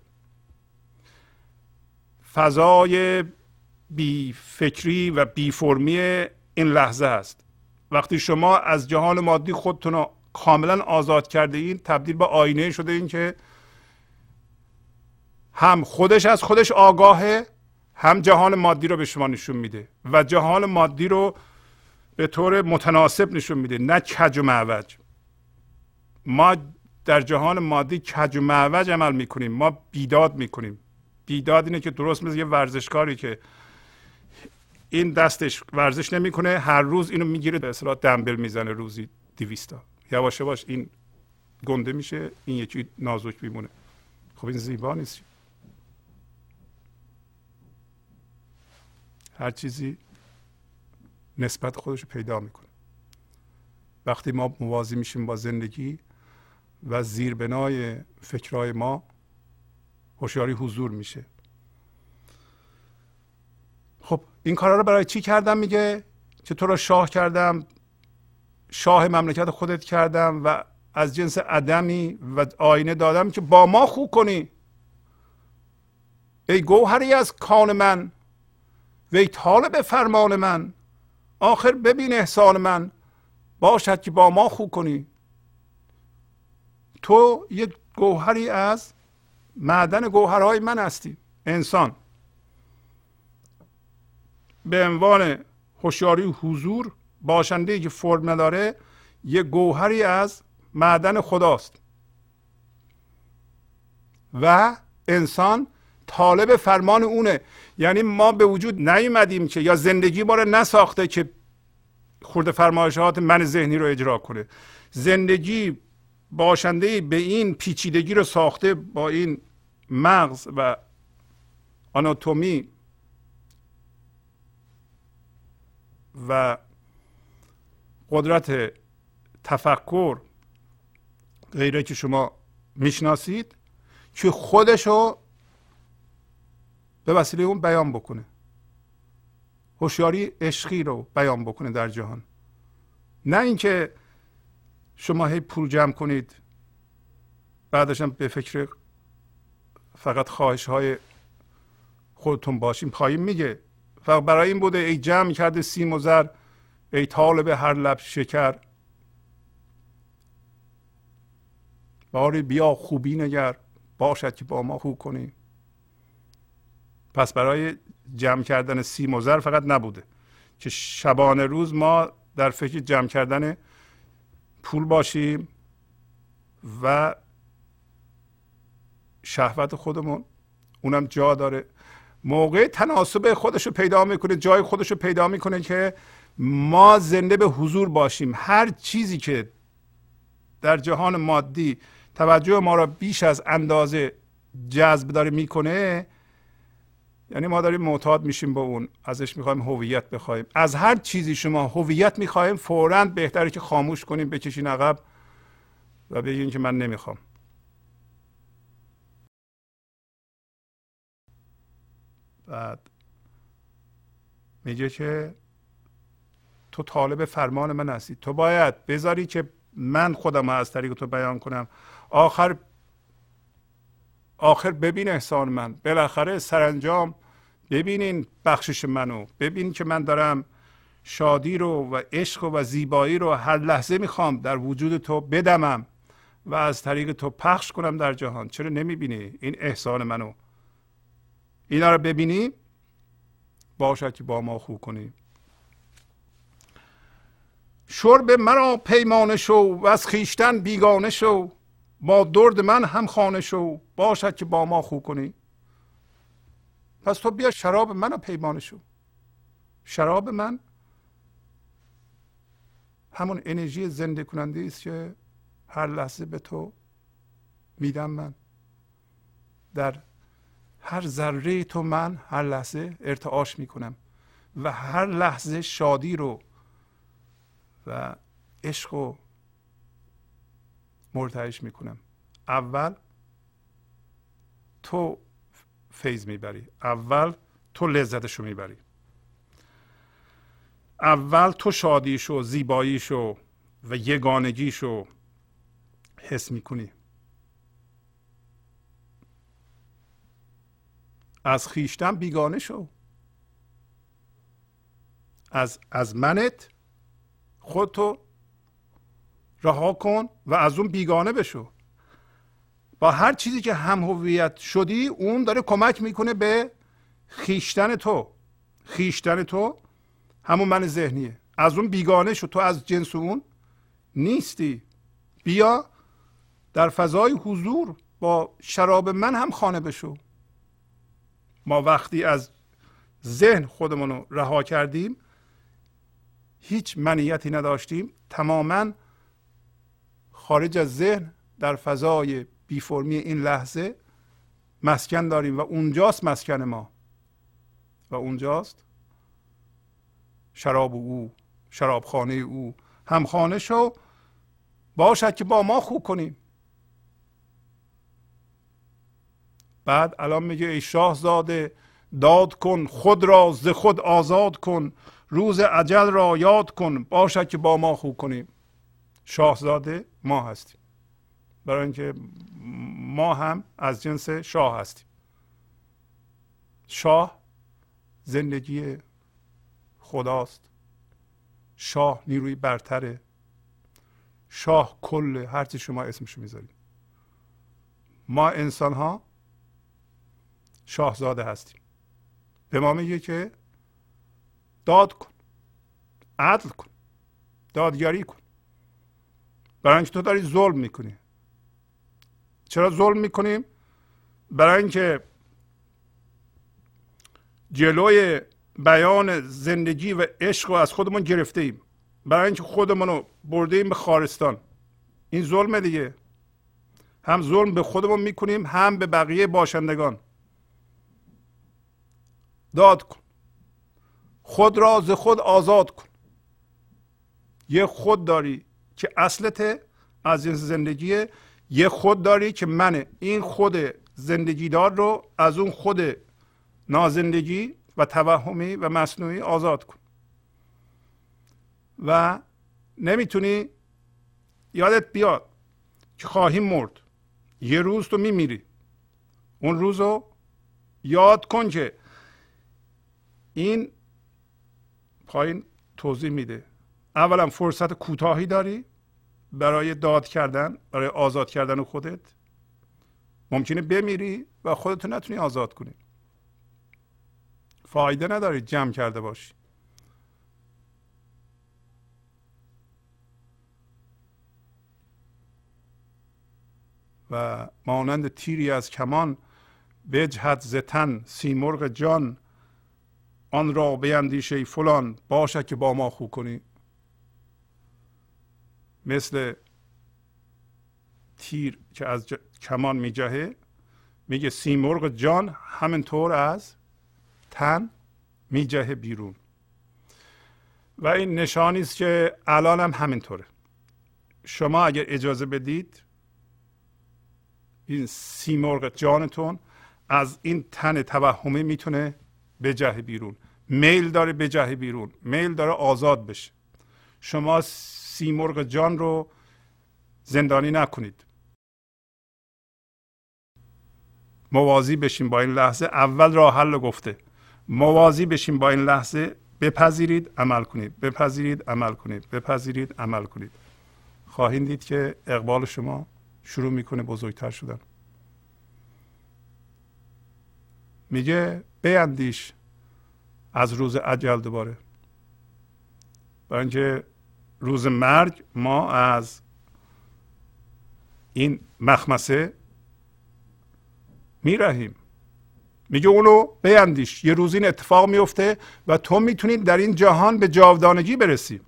فضای بی فکری و بی فرمی این لحظه است. وقتی شما از جهان مادی خودتون رو کاملا آزاد کرده این تبدیل به آینه شده این که هم خودش از خودش آگاهه هم جهان مادی رو به شما نشون میده و جهان مادی رو به طور متناسب نشون میده نه کج و معوج. ما در جهان مادی کج و معوج عمل می‌کنیم. ما بیداد می‌کنیم. بیداد اینه که درست مثل یه ورزشکاری که این دستش ورزش نمی‌کنه هر روز اینو می‌گیره به اصطلاح دنبل می‌زنه روزی 200 تا. یواش یواش این گنده میشه این یکی نازک میمونه. خب این زیبا نیست. هر چیزی نسبت خودش رو پیدا می‌کنه. وقتی ما موازی میشیم با زندگی و زیربنای فکرهای ما هوشیاری حضور میشه. خب این کارا رو برای چی کردم؟ میگه که تو رو شاه کردم شاه مملکت خودت کردم و از جنس عدمی و آینه دادم که با ما خوب کنی. ای گوهری از کان من وی طالب فرمان من آخر ببین احسان من باشد که با ما خوب کنی. تو یک گوهری از معدن گوهرهای من هستی انسان. به عنوان هوشیاری حضور باشنده که فرم نداره یه گوهری از معدن خداست. و انسان طالب فرمان اونه. یعنی ما به وجود نیومدیم که یا زندگی ما رو نساخته که خورده فرمایشات من ذهنی رو اجرا کنه. زندگی باشنده به این پیچیدگی رو ساخته با این مغز و آناتومی و قدرت تفکر غیره که شما می‌شناسید که خودشو به وسیله اون بیان بکنه. هوشیاری عشقی رو بیان بکنه در جهان. نه اینکه شما هی پول جمع کنید. بعدش هم به فکر فقط خواهش های خودتون باشیم. پایین میگه. فقط برای این بوده ای جمع کرده سیم و زر ای طالب هر لب شکر. باری بیا خوبی نگر باشد که با ما خوب کنی. پس برای جمع کردن سیم و فقط نبوده. که شبانه روز ما در فکر جمع کردن پول باشیم و شهوت خودمون. اونم جا داره. موقع تناسب خودش رو پیدا می‌کنه جای خودش رو پیدا می‌کنه که ما زنده به حضور باشیم. هر چیزی که در جهان مادی توجه ما را بیش از اندازه جذب داره می‌کنه یعنی ما داریم معتاد میشیم با اون ازش می‌خوایم هویت بخوایم. از هر چیزی شما هویت می‌خوایم فورا بهتره که خاموش کنیم بکشین عقب و بگین که من نمی‌خوام. بعد میگه که تو طالب فرمان من هستی. تو باید بذاری که من خودم از طریق تو بیان کنم. آخر آخر ببین احسان من. بالاخره سرانجام ببینین بخشش منو. ببین که من دارم شادی رو و عشق و زیبایی رو هر لحظه می‌خوام در وجود تو بدمم و از طریق تو پخش کنم در جهان. چرا نمی‌بینی این احسان منو؟ اینا رو ببینی باشد که با ما خوب کنی. شرب مرا پیمانه شو و از خیشتن بیگانه شو. با درد من هم خانه شو باشد که با ما خوب کنی. پس تو بیا شراب منو پیمانه شو. شراب من همون انرژی زنده کننده است که هر لحظه به تو میدم من. در هر ذره تو من هر لحظه ارتعاش می‌کنم و هر لحظه شادی رو و عشق رو مرتعش می‌کنم. اول تو فیض می‌بری. اول تو لذتشو می‌بری. اول تو شادیشو زیباییشو و یگانگیشو حس می‌کنی. از خیشتن بیگانه شو. از از منت خودتو رها کن و از اون بیگانه بشو. با هر چیزی که هم هویت شدی اون داره کمک می‌کنه به خیشتن تو. خیشتن تو همون من ذهنیه. از اون بیگانه شو. تو از جنس اون نیستی. بیا در فضای حضور با شراب من هم خانه بشو. ما وقتی از ذهن خودمون رو رها کردیم هیچ منیتی نداشتیم. تماما خارج از ذهن در فضای بی فرمی این لحظه مسکن داریم و اونجاست مسکن ما. و اونجاست شراب او شرابخانه او. همخانه شو باشد که با ما خوب کنیم. بعد الان میگه ای شاهزاده داد کن خود را ز خود آزاد کن روز عجل را یاد کن باشد که با ما خوب کنیم. شاهزاده ما هستیم. برای اینکه ما هم از جنس شاه هستیم. شاه زندگی خداست. شاه نیروی برتره. شاه کل هرچی شما اسمشو می‌ذارید ما انسان ها شاهزاده هستیم. به ما میگه که داد کن عدل کن دادگری کن. برای اینکه تو داری ظلم می‌کنی. چرا ظلم می‌کنیم برای اینکه جلوی بیان زندگی و عشق رو از خودمون گرفته ایم. برای اینکه خودمون رو برده ایم به خارستان. این ظلم دیگه. هم ظلم به خودمون می‌کنیم هم به بقیه باشندگان. داد کن. خود را ز خود آزاد کن. یه خود داری. که اصلت از این زندگیه. یه خود داری که منه این خود زندگی دار رو از اون خود نازندگی و توهمی و مصنوعی آزاد کن. و نمی‌تونی یادت بیاد که خواهیم مرد. یه روز تو میمیری. اون روز رو یاد کن که این پایین توضیح میده. اولا فرصت کوتاهی داری برای داد کردن برای آزاد کردن خودت. ممکنه بمیری و خودتو نتونی آزاد کنی. فایده نداری جمع کرده باشی. و مانند تیری از کمان بجهد زتن سیمرغ جان آن را بیندیشه فلان باشد که با ما خوب کنی. مثل تیر که از کمان میجهه میگه سیمرغ جان همینطور از تن میجهه بیرون. و این نشانی است که الان هم همینطوره. شما اگر اجازه بدید این سیمرغ جانتون از این تن توهمی می‌تونه بجهه بیرون. میل داره بجهه بیرون. میل داره آزاد بشه. شما سیمرغ جان رو زندانی نکنید. موازی بشین با این لحظه. اول راه حل گفته. موازی بشین با این لحظه. بپذیرید عمل کنید. بپذیرید عمل کنید. بپذیرید عمل کنید. خواهید دید که اقبال شما شروع می‌کنه بزرگتر شدن. میگه بیندیش از روز عجل دوباره. برای اینکه روز مرگ ما از این مخمسه میرهیم. میگه اونو بیندیش یه روز این اتفاق میفته و تو می‌تونی در این جهان به جاودانگی برسی.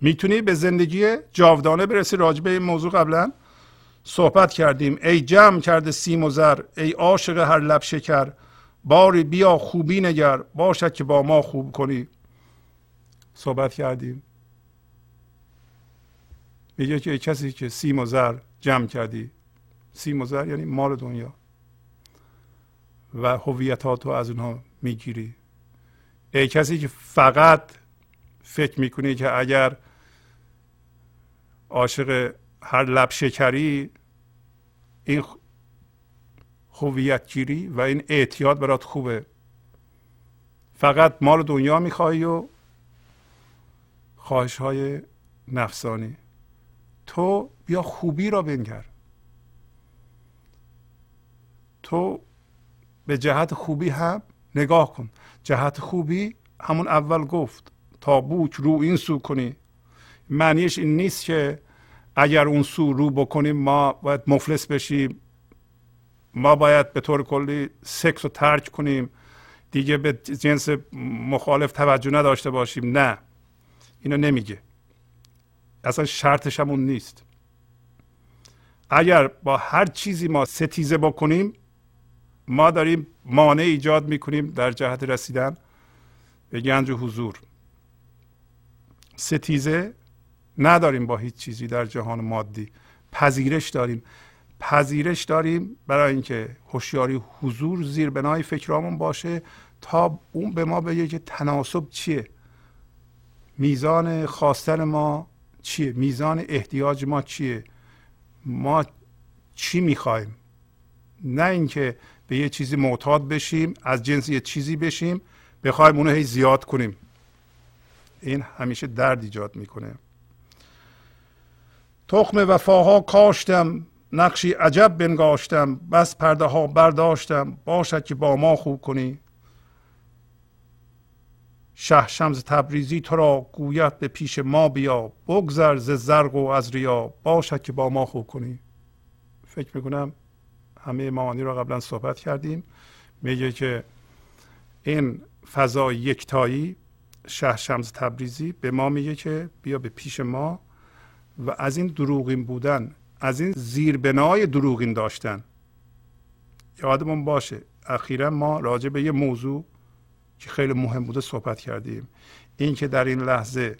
می‌تونی به زندگی جاودانه برسی. راجبه این موضوع قبلا صحبت کردیم. ای جمع کرده سیم و زر ای عاشق هر لب شکر باری بیا خوبی نگر باشد که با ما خوب کنی. صحبت کردیم. میگه که کسی که سیم و زر جمع کردی. سیم و یعنی مال دنیا. و هویتات رو از اونها می‌گیری. ای کسی که فقط فکر می‌کنی که اگر عاشق هر لب شکری این هویت گیری و این اعتیاد برات خوبه. فقط مال دنیا می‌خوای و خواهش های نفسانی. تو بیا خوبی را بنگر. تو به جهت خوبی هم نگاه کن. جهت خوبی همون اول گفت تا بوک رو این سو کنی. معنیش این نیست که اگر اون سو رو بکنیم ما باید مفلس بشیم. ما باید به طور کلی سکس رو ترک کنیم. دیگه به جنس مخالف توجه نداشته باشیم. نه. اینو نمیگه. اصلا شرطش همون نیست. اگر با هر چیزی ما ستیزه بکنیم ما داریم مانع ایجاد می‌کنیم در جهت رسیدن به گنج حضور. ستیزه نداریم با هیچ چیزی در جهان مادی. پذیرش داریم. پذیرش داریم برای اینکه هوشیاری حضور زیر بنای فکرامون باشه تا اون به ما بگه که تناسب چیه. میزان خواستن ما چیه؟ میزان احتیاج ما چیه؟ ما چی می‌خوایم؟ نه اینکه به یه چیزی معتاد بشیم از جنس یه چیزی بشیم بخوایم اونو هی زیاد کنیم. این همیشه درد ایجاد می‌کنه. تخم وفاها کاشتم نقشی عجب بنگاشتم بس پرده ها برداشتم باشد که با ما خوب کنی. شه شمز تبریزی تو را گوید به پیش ما بیا بگذر ز زرق و از ریا باشد که با ما خوب کنی. فکر می‌کنم همه معانی را قبلا صحبت کردیم. میگه که این فضا یکتایی شه شمز تبریزی به ما میگه که بیا به پیش ما و از این دروغین بودن از این زیربنای دروغین داشتن. یادمون باشه اخیرا ما راجع به یه موضوع که خیلی مهم بوده صحبت کردیم. اینکه در این لحظه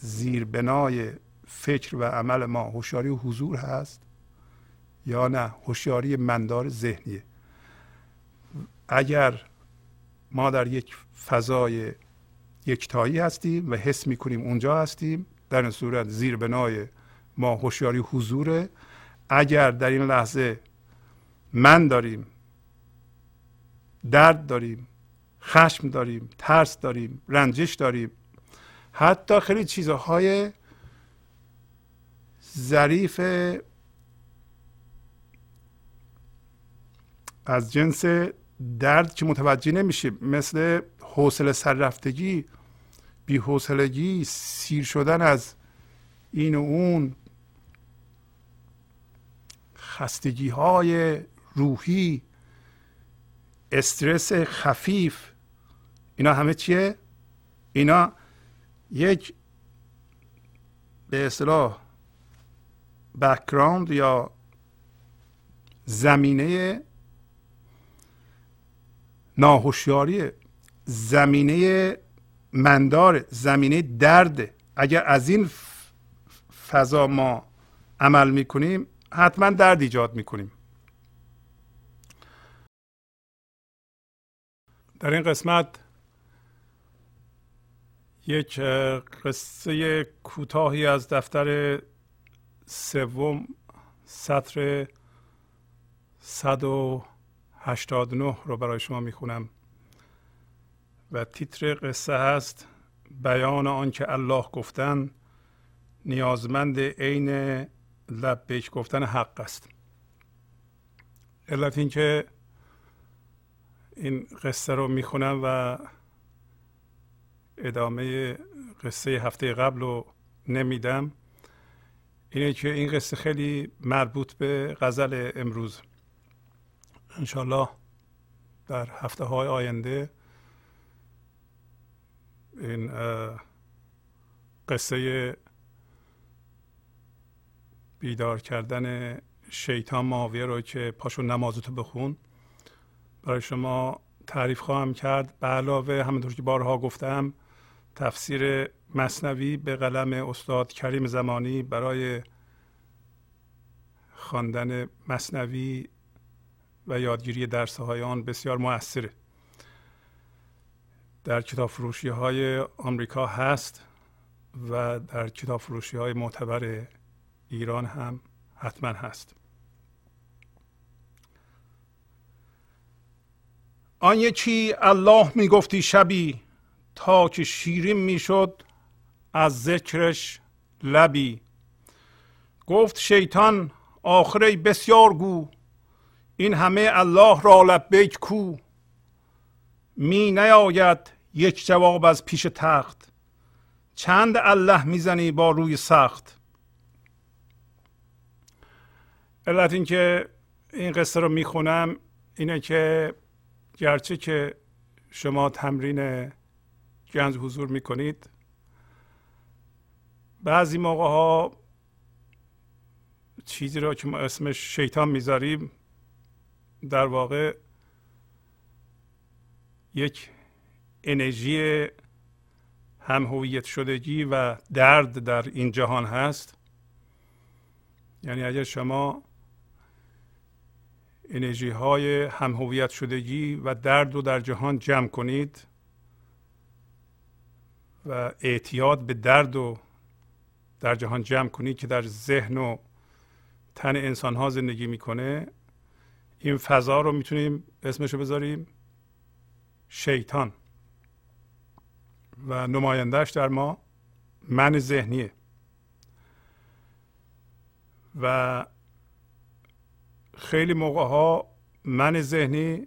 زیربنای فکر و عمل ما هوشیاری و حضور هست یا نه؟ هوشیاری مندار ذهنیه. اگر ما در یک فضای یکتایی هستیم و حس می‌کنیم اونجا هستیم در این صورت زیر بنای ما هوشیاری حضوره. اگر در این لحظه من داریم درد داریم خشم داریم ترس داریم رنجش داریم. حتی خیلی چیزهای ظریف از جنس درد که متوجه نمیشه مثل حوصله سررفتگی بیحوصلگی سیر شدن از این و اون خستگی های روحی استرس خفیف. اینا همه چیه؟ اینا یک به اصطلاح بکراند یا زمینه ناهوشیاری زمینه مندار زمینه درد. اگر از این فضا ما عمل می‌کنیم حتما درد ایجاد می‌کنیم. در این قسمت یک قصه کوتاهی از دفتر سوم سطر 189 رو برای شما می‌خونم. و تیتر قصه هست بیان آنکه الله گفتن نیازمند عین لبیک گفتن حق است. علت اینکه این قصه رو می‌خونم و ادامه قصه هفته قبل رو نمیدم. اینه که این قصه خیلی مربوط به غزل امروز. انشالله در هفته های آینده این قصه بیدار کردن شیطان ماویه رو که پاشو نمازتو بخون. برای شما تعریف خواهم کرد. به علاوه همونطور که بارها گفتم تفسیر مصنوی به قلم استاد کریم زمانی برای خواندن مصنوی و یادگیری درس های آن بسیار موثره در کتاب فروشی های آمریکا هست و در کتاب فروشی های معتبر ایران هم حتما هست. آن یکی الله می‌گفتی شبی تا که شیرین می‌شد از ذکرش لبی. گفت شیطان آخره بسیار گو این همه الله را لبیک کو. می نیاید یک جواب از پیش تخت. چند الله می‌زنی با روی سخت؟ علت اینکه این قصه رو می‌خونم اینه که گرچه که شما تمرین گنج حضور می‌کنید. بعضی موقع ها چیزی را که ما اسمش شیطان می‌ذاریم در واقع یک انرژی هم هویت شدگی و درد در این جهان هست. یعنی اگر شما انرژی های هم هویت شدگی و درد رو در جهان جمع کنید و اعتیاد به درد رو در جهان جمع کنید که در ذهن و تن انسان ها زندگی می‌کنه این فضا رو می‌تونیم اسمشو بذاریم شیطان. و نمایندهش در ما من ذهنیه. و خیلی موقع ها من ذهنی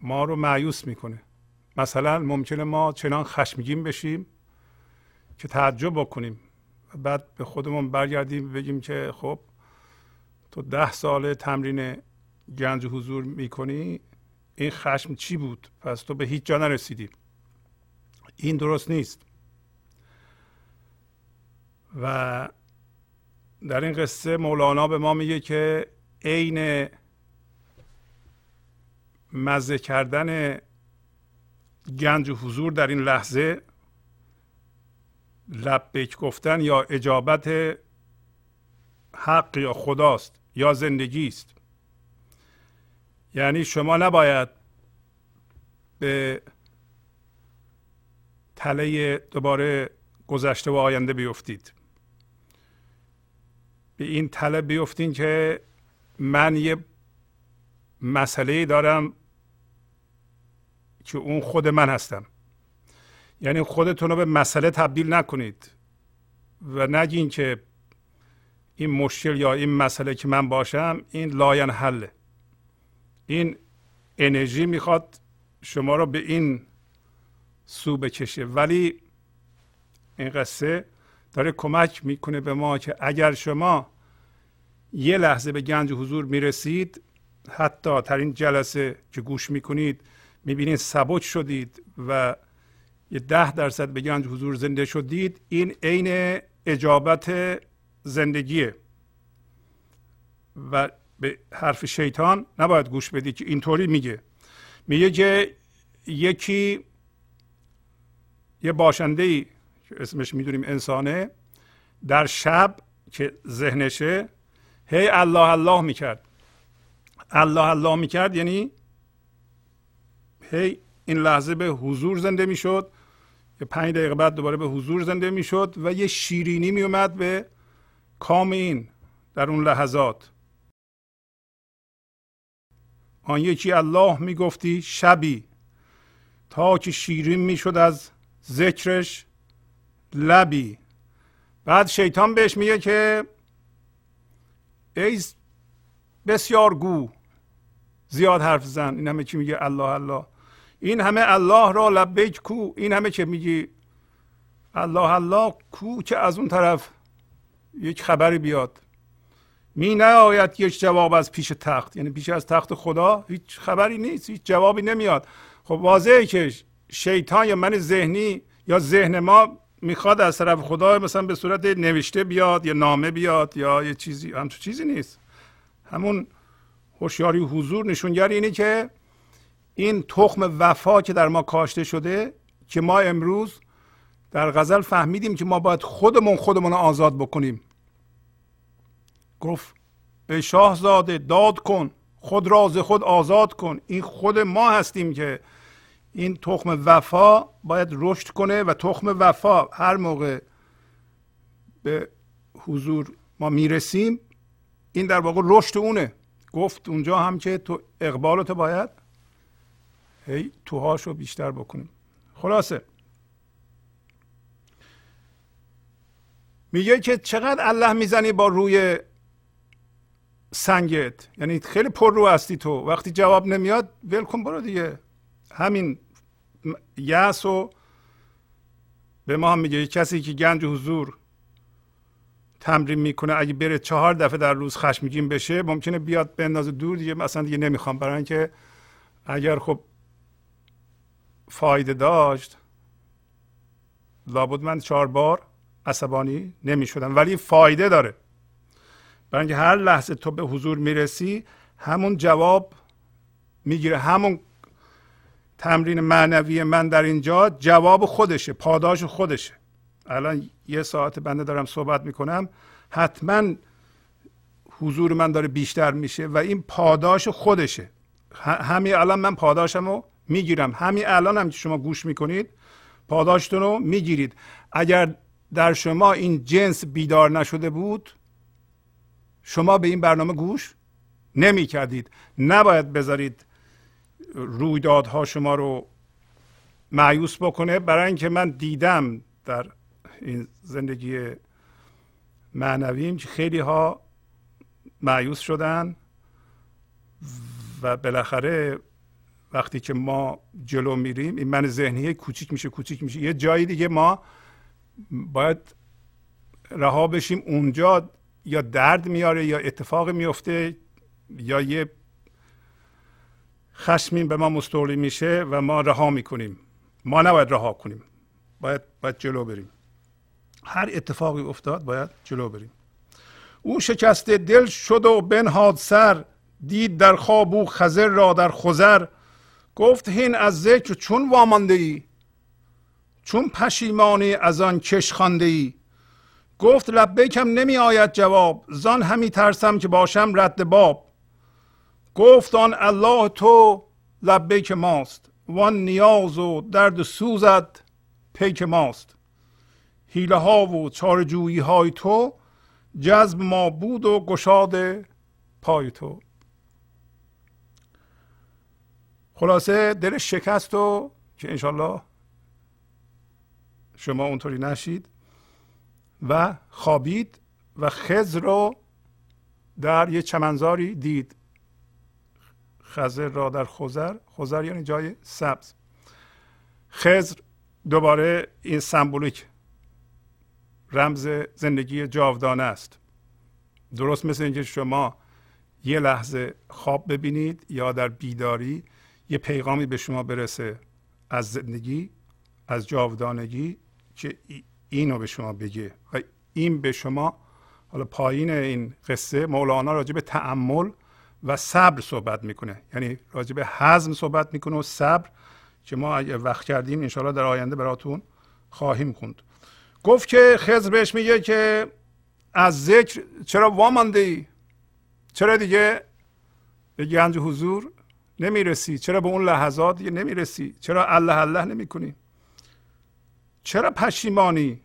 ما رو معیوس می‌کنه. مثلا ممکنه ما چنان خشمگین بشیم که تعجب بکنیم. و بعد به خودمون برگردیم بگیم که خب تو ده ساله تمرین گنج حضور می‌کنی این خشم چی بود؟ پس تو به هیچ جا نرسیدی. این درست نیست. و در این قصه مولانا به ما میگه که عین مزه کردن گنج حضور در این لحظه لبیک گفتن یا اجابت حق یا خداست یا زندگی است. یعنی شما نباید به تله دوباره گذشته و آینده بیفتید. به این تله بیفتین که من یه مسئله دارم که اون خود من هستم. یعنی خودتون رو به مسئله تبدیل نکنید و نگین که این مشکل یا این مسئله که من باشم این لاین حله. این انرژی می‌خواد شما رو به این سو بکشه. ولی این قصه داره کمک می‌کنه به ما که اگر شما یه لحظه به گنج حضور می‌رسید حتی در این جلسه که گوش می‌کنید می‌بینید سبک شدید و یه ده درصد به گنج حضور زنده شدید این عین اجابت زندگیه. و به حرف شیطان نباید گوش بدید که اینطوری میگه. میگه که یکی یه باشنده ای که اسمش می‌دونیم انسانه در شب که ذهنشه هی الله الله می‌کرد. الله الله می‌کرد یعنی هی این لحظه به حضور زنده می‌شد. یه پنج دقیقه بعد دوباره به حضور زنده می‌شد و یه شیرینی میومد به کام این در اون لحظات. آن یکی الله می‌گفتی شبی. تا که شیرین می‌شد از ذکرش لبی. بعد شیطان بهش میگه که ای بسیار گو زیاد حرف زن. این همه چی میگه. الله الله. این همه الله را لبیک کو. این همه که میگی؟ الله الله کو که از اون طرف یک خبری بیاد. می نیاید یک جواب از پیش تخت. یعنی پیش از تخت خدا هیچ خبری نیست هیچ جوابی نمیاد. خب واضحه که شیطان یا من ذهنی یا ذهن ما می‌خواد از طرف خدا مثلا به صورت نوشته بیاد یا نامه بیاد یا یه چیزی همچون چیزی نیست. همون هوشیاری حضور نشونگر اینه که این تخم وفا که در ما کاشته شده که ما امروز در غزل فهمیدیم که ما باید خودمون خودمون آزاد بکنیم. گفت ای شاهزاده داد کن خود راز خود آزاد کن. این خود ما هستیم که این تخم وفا باید رشد کنه و تخم وفا هر موقع به حضور ما می‌رسیم این در واقع رشد اونه. گفت اونجا هم که تو اقبالت باید هی توهاشو بیشتر بکنیم. خلاصه. میگه که چقدر الله می‌زنی با روی سنگت. یعنی خیلی پر رو هستی تو. وقتی جواب نمیاد ول کن برو دیگه. همین یأس و به ما هم میگه کسی که گنج حضور تمرین می‌کنه اگه بره چهار دفعه در روز خشمگین بشه ممکنه بیاد بندازه دور دیگه. مثلا دیگه نمی‌خوام برای اینکه اگر خب فایده داشت. لابد من چهار بار عصبانی نمی شدم ولی فایده داره. برای اینکه هر لحظه تو به حضور می‌رسی همون جواب می‌گیره همون تمرین معنوی من در اینجا جواب خودشه پاداش خودشه. الان یه ساعت بنده دارم صحبت می‌کنم حتما حضور من داره بیشتر میشه و این پاداش خودشه. همین الان من پاداشم رو می‌گیرم. همین الان هم که شما گوش می‌کنید. پاداشتون رو می‌گیرید. اگر در شما این جنس بیدار نشده بود شما به این برنامه گوش نمی کردید نباید بذارید رویدادها شما رو معیوس بکنه. برای اینکه من دیدم در این زندگی معنویم که خیلی ها معیوس شدن و بالاخره وقتی که ما جلو میریم این من ذهنی کوچیک میشه کوچیک میشه. یه جایی دیگه ما باید رها بشیم اونجا یا درد میاره یا اتفاق میفته یا یه خشمین به ما مستولی میشه و ما رها می‌کنیم. ما نباید رها کنیم. باید باید جلو بریم. هر اتفاقی افتاد باید جلو بریم. او شکسته دل شد و بنهاد سر دید در خواب او خزر را در خزر گفت هین از ذکر چون وامانده ای چون پشیمانی از آن کش خانده ای گفت لبیکم نمی آید جواب زان همی ترسم که باشم رد باب. گفت آن الله تو لبیک ماست وان نیاز و درد سوزد پیک ماست. حیله ها و چارجویی های تو جذب ما بود و گشاد پای تو. خلاصه دل شکست و که انشالله شما اونطوری نشید و خوابید و خز رو در یه چمنزاری دید. خزر را در خزر خزر یعنی جای سبز. خزر دوباره این سمبولیک رمز زندگی جاودانه است. درست مثل اینکه شما یه لحظه خواب ببینید یا در بیداری یه پیغامی به شما برسه از زندگی از جاودانگی که اینو به شما بگه و این به شما حالا پایین این قصه مولانا راجع به تعمل و صبر صحبت می‌کنه. یعنی راجع به حزم صحبت می‌کنه و صبر که ما اگه وقت کردیم انشاءالله در آینده براتون خواهیم خوند. گفت که خضر بهش میگه که از ذکر چرا وامانده ای چرا دیگه؟ به گنج حضور. نمی‌رسی. چرا به اون لحظات نمی‌رسی؟ چرا الله الله نمی‌کنی؟ چرا پشیمانی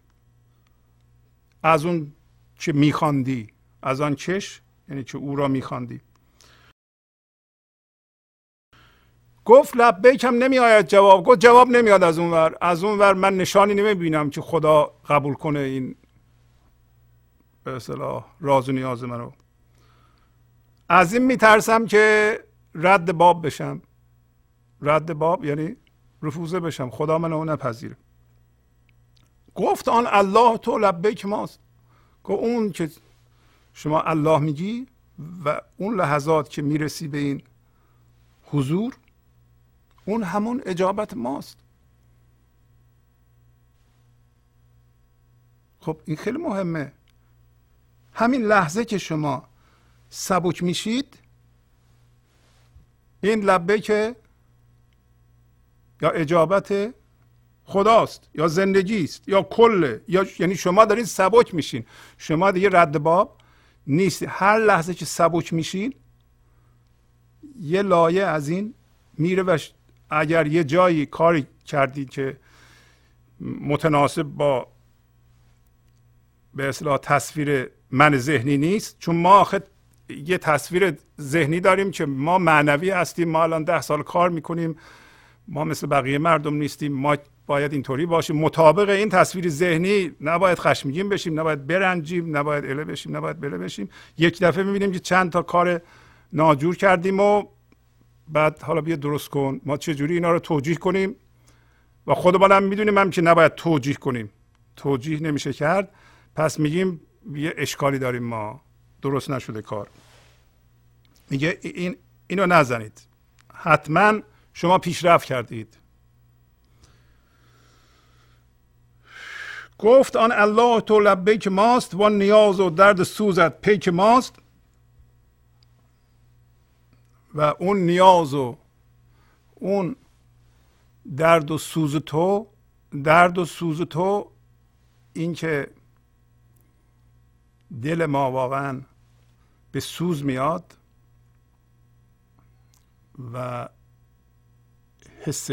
از اون که میخواندی؟ از آن چش؟ یعنی که او را میخواندی؟ گفت لبیکم نمی آید جواب. گفت جواب نمیاد از اون ور. از اون ور من نشانی نمی بینم که خدا قبول کنه این به اصطلاح راز و نیاز منو از این میترسم که رد باب بشم. رد باب یعنی رفوزه بشم. خدا منو نپذیره. گفت آن الله تو لبیک ماست. گفت اون که شما الله میگی و اون لحظات که می‌رسی به این حضور اون همون اجابت ماست. خب این خیلی مهمه. همین لحظه که شما سبک میشید این لبه که یا اجابت خداست یا زندگی است یا کله یا یعنی شما دارین سبک میشین. شما دیگه رد باب نیست هر لحظه که سبک میشین یه لایه از این میره و اگر یه جایی کاری کردید که متناسب با به اصلاح تصویر من ذهنی نیست چون ما آخه یه تصویر ذهنی داریم که ما معنوی هستیم ما الان ده سال کار می‌کنیم ما مثل بقیه مردم نیستیم ما باید اینطوری باشیم. مطابق این تصویر ذهنی نباید خشمگین بشیم نباید برنجیم نباید اله بشیم نباید بله بشیم. یک دفعه می‌بینیم که چند تا کار ناجور کردیم و بعد حالا بیا درست کن. ما چجوری اینا رو توجیه کنیم؟ و خودمون هم می‌دونیم هم که نباید توجیه کنیم. توجیه نمیشه کرد. پس میگیم یه اشکالی داریم ما. درست نشده کار. میگه این اینو نزنید. حتما شما پیشرفت کردید. گفت آن الله تو لبیک ماست و نیاز و درد سوزت پیک ماست. و اون نیاز و اون درد و سوز تو درد و سوز تو این که دل ما واقعا به سوز میاد و حس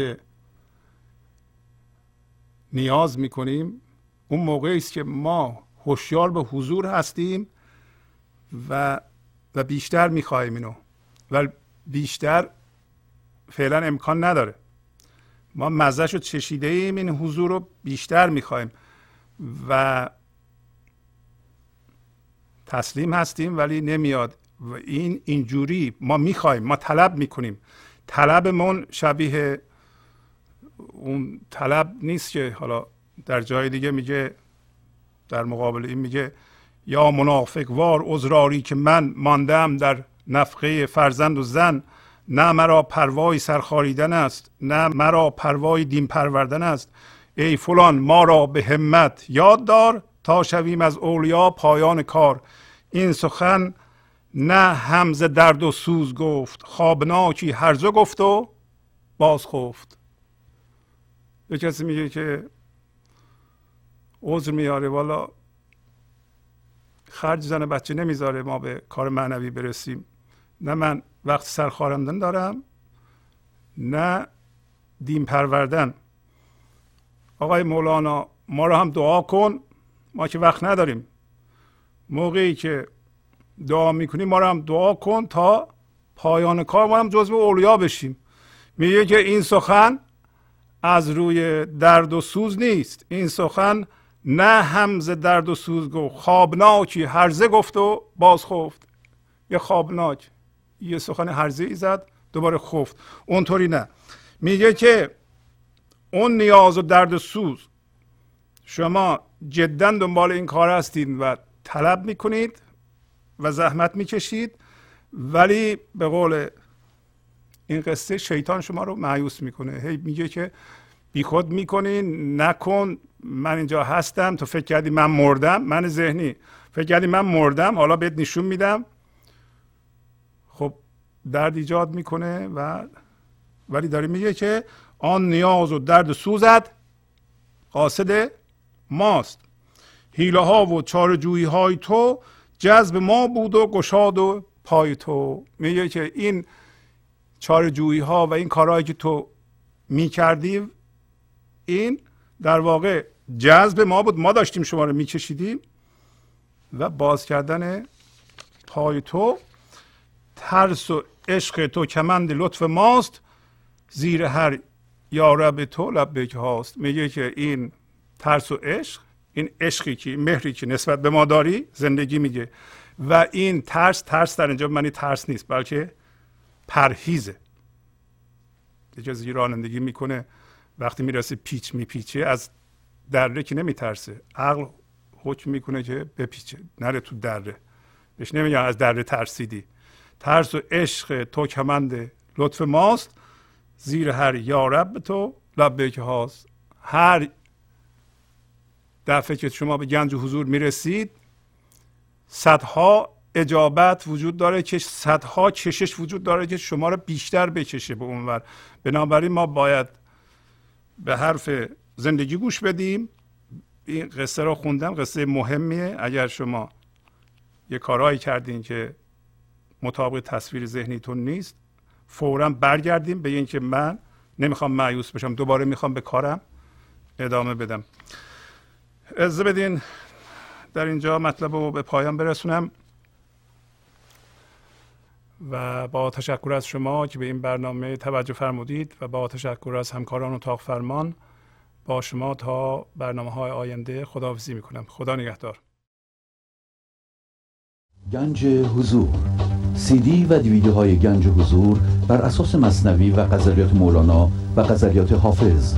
نیاز می‌کنیم. اون موقعی است که ما هوشیار به حضور هستیم و و بیشتر می‌خواهیم اینو. و بیشتر فعلا امکان نداره. ما مزهش رو چشیده ایم این حضور رو بیشتر می‌خوایم و تسلیم هستیم ولی نمیاد. و این اینجوری ما می‌خوایم ما طلب می‌کنیم. طلبمون شبیه اون طلب نیست که حالا در جای دیگه میگه در مقابل این میگه یا منافق وار عذراری که من ماندم در نفقه فرزند و زن نه مرا پروای سرخاریدن است نه مرا پروای دین پروردن است. ای فلان ما را به همت یاد دار. تا شویم از اولیا پایان کار. این سخن نه همز درد و سوز گفت خوابناکی هرزه گفت و باز خفت. یه کسی میگه که عذر میاره والا خرج زن بچه نمی‌ذاره ما به کار معنوی برسیم. نه من وقت سرخارندن دارم نه دین پروردن آقای مولانا ما رو هم دعا کن. ما که وقت نداریم. موقعی که دعا می‌کنیم ما رو هم دعا کن تا پایان کار ما هم جزو اولیا بشیم. میگه که این سخن از روی درد و سوز نیست. این سخن نه همز درد و سوز گفت خوابناکی هرزه گفت و باز خفت. یه خوابناک یه سخن هرزه ای زد دوباره خفت. اونطوری نه. میگه که اون نیاز و درد سوز شما جدا دنبال این کار هستید و طلب می‌کنید و زحمت می‌کشید. ولی به قول این قصه شیطان شما رو معیوس می‌کنه. هی میگه که بیخود می‌کنی نکن من اینجا هستم تو فکر کردی من مردم من ذهنی. فکر کردی من مردم حالا بهت نشون میدم. خب درد ایجاد می‌کنه و ولی داره میگه که آن نیاز و درد سوزد. قاصد ماست. حیله ها و چارجویی های تو جذب ما بود و گشاد و پای تو. میگه که این چارجویی ها و این کارهایی که تو می‌کردی این در واقع جذب ما بود. ما داشتیم شما رو میکشیدیم و باز کردن پای تو. ترس و عشق تو کمند لطف ماست. زیر هر یارب تو لبک هاست. میگه که این ترس و عشق این عشقی که مهری که نسبت به ما داری زندگی میگه. و این ترس ترس در اینجا معنی ترس نیست بلکه پرهیزه. یه جز رانندگی می‌کنه وقتی می‌رسه پیچ میپیچه از دره که نمیترسه. عقل حکم می‌کنه که بپیچه نره تو دره. بهش نمیگن از دره ترسیدی. ترس و عشق تو کمند لطف ماست. زیر هر یارب تو لبه هاست هر دفعه که شما به گنج حضور می‌رسید صدها اجابت وجود داره که صدها چشش وجود داره که شما رو بیشتر بکشه به اونور. بنابراین ما باید به حرف زندگی گوش بدیم. این قصه رو خوندم قصه مهمیه. اگر شما یه کارهایی کردین که مطابق تصویر ذهنیتون نیست فورا برگردیم به اینکه من نمی‌خوام معیوس بشم دوباره می‌خوام به کارم ادامه بدم. از بدین. در اینجا مطلب رو به پایان برسونم. و با تشکر از شما که به این برنامه توجه فرمودید و با تشکر از همکاران اتاق فرمان با شما تا برنامه های آینده خداحافظی می‌کنم. خدا نگهدار. گنج حضور. سی دی و دیویدیو های گنج حضور بر اساس مصنوی و غزلیات مولانا و غزلیات حافظ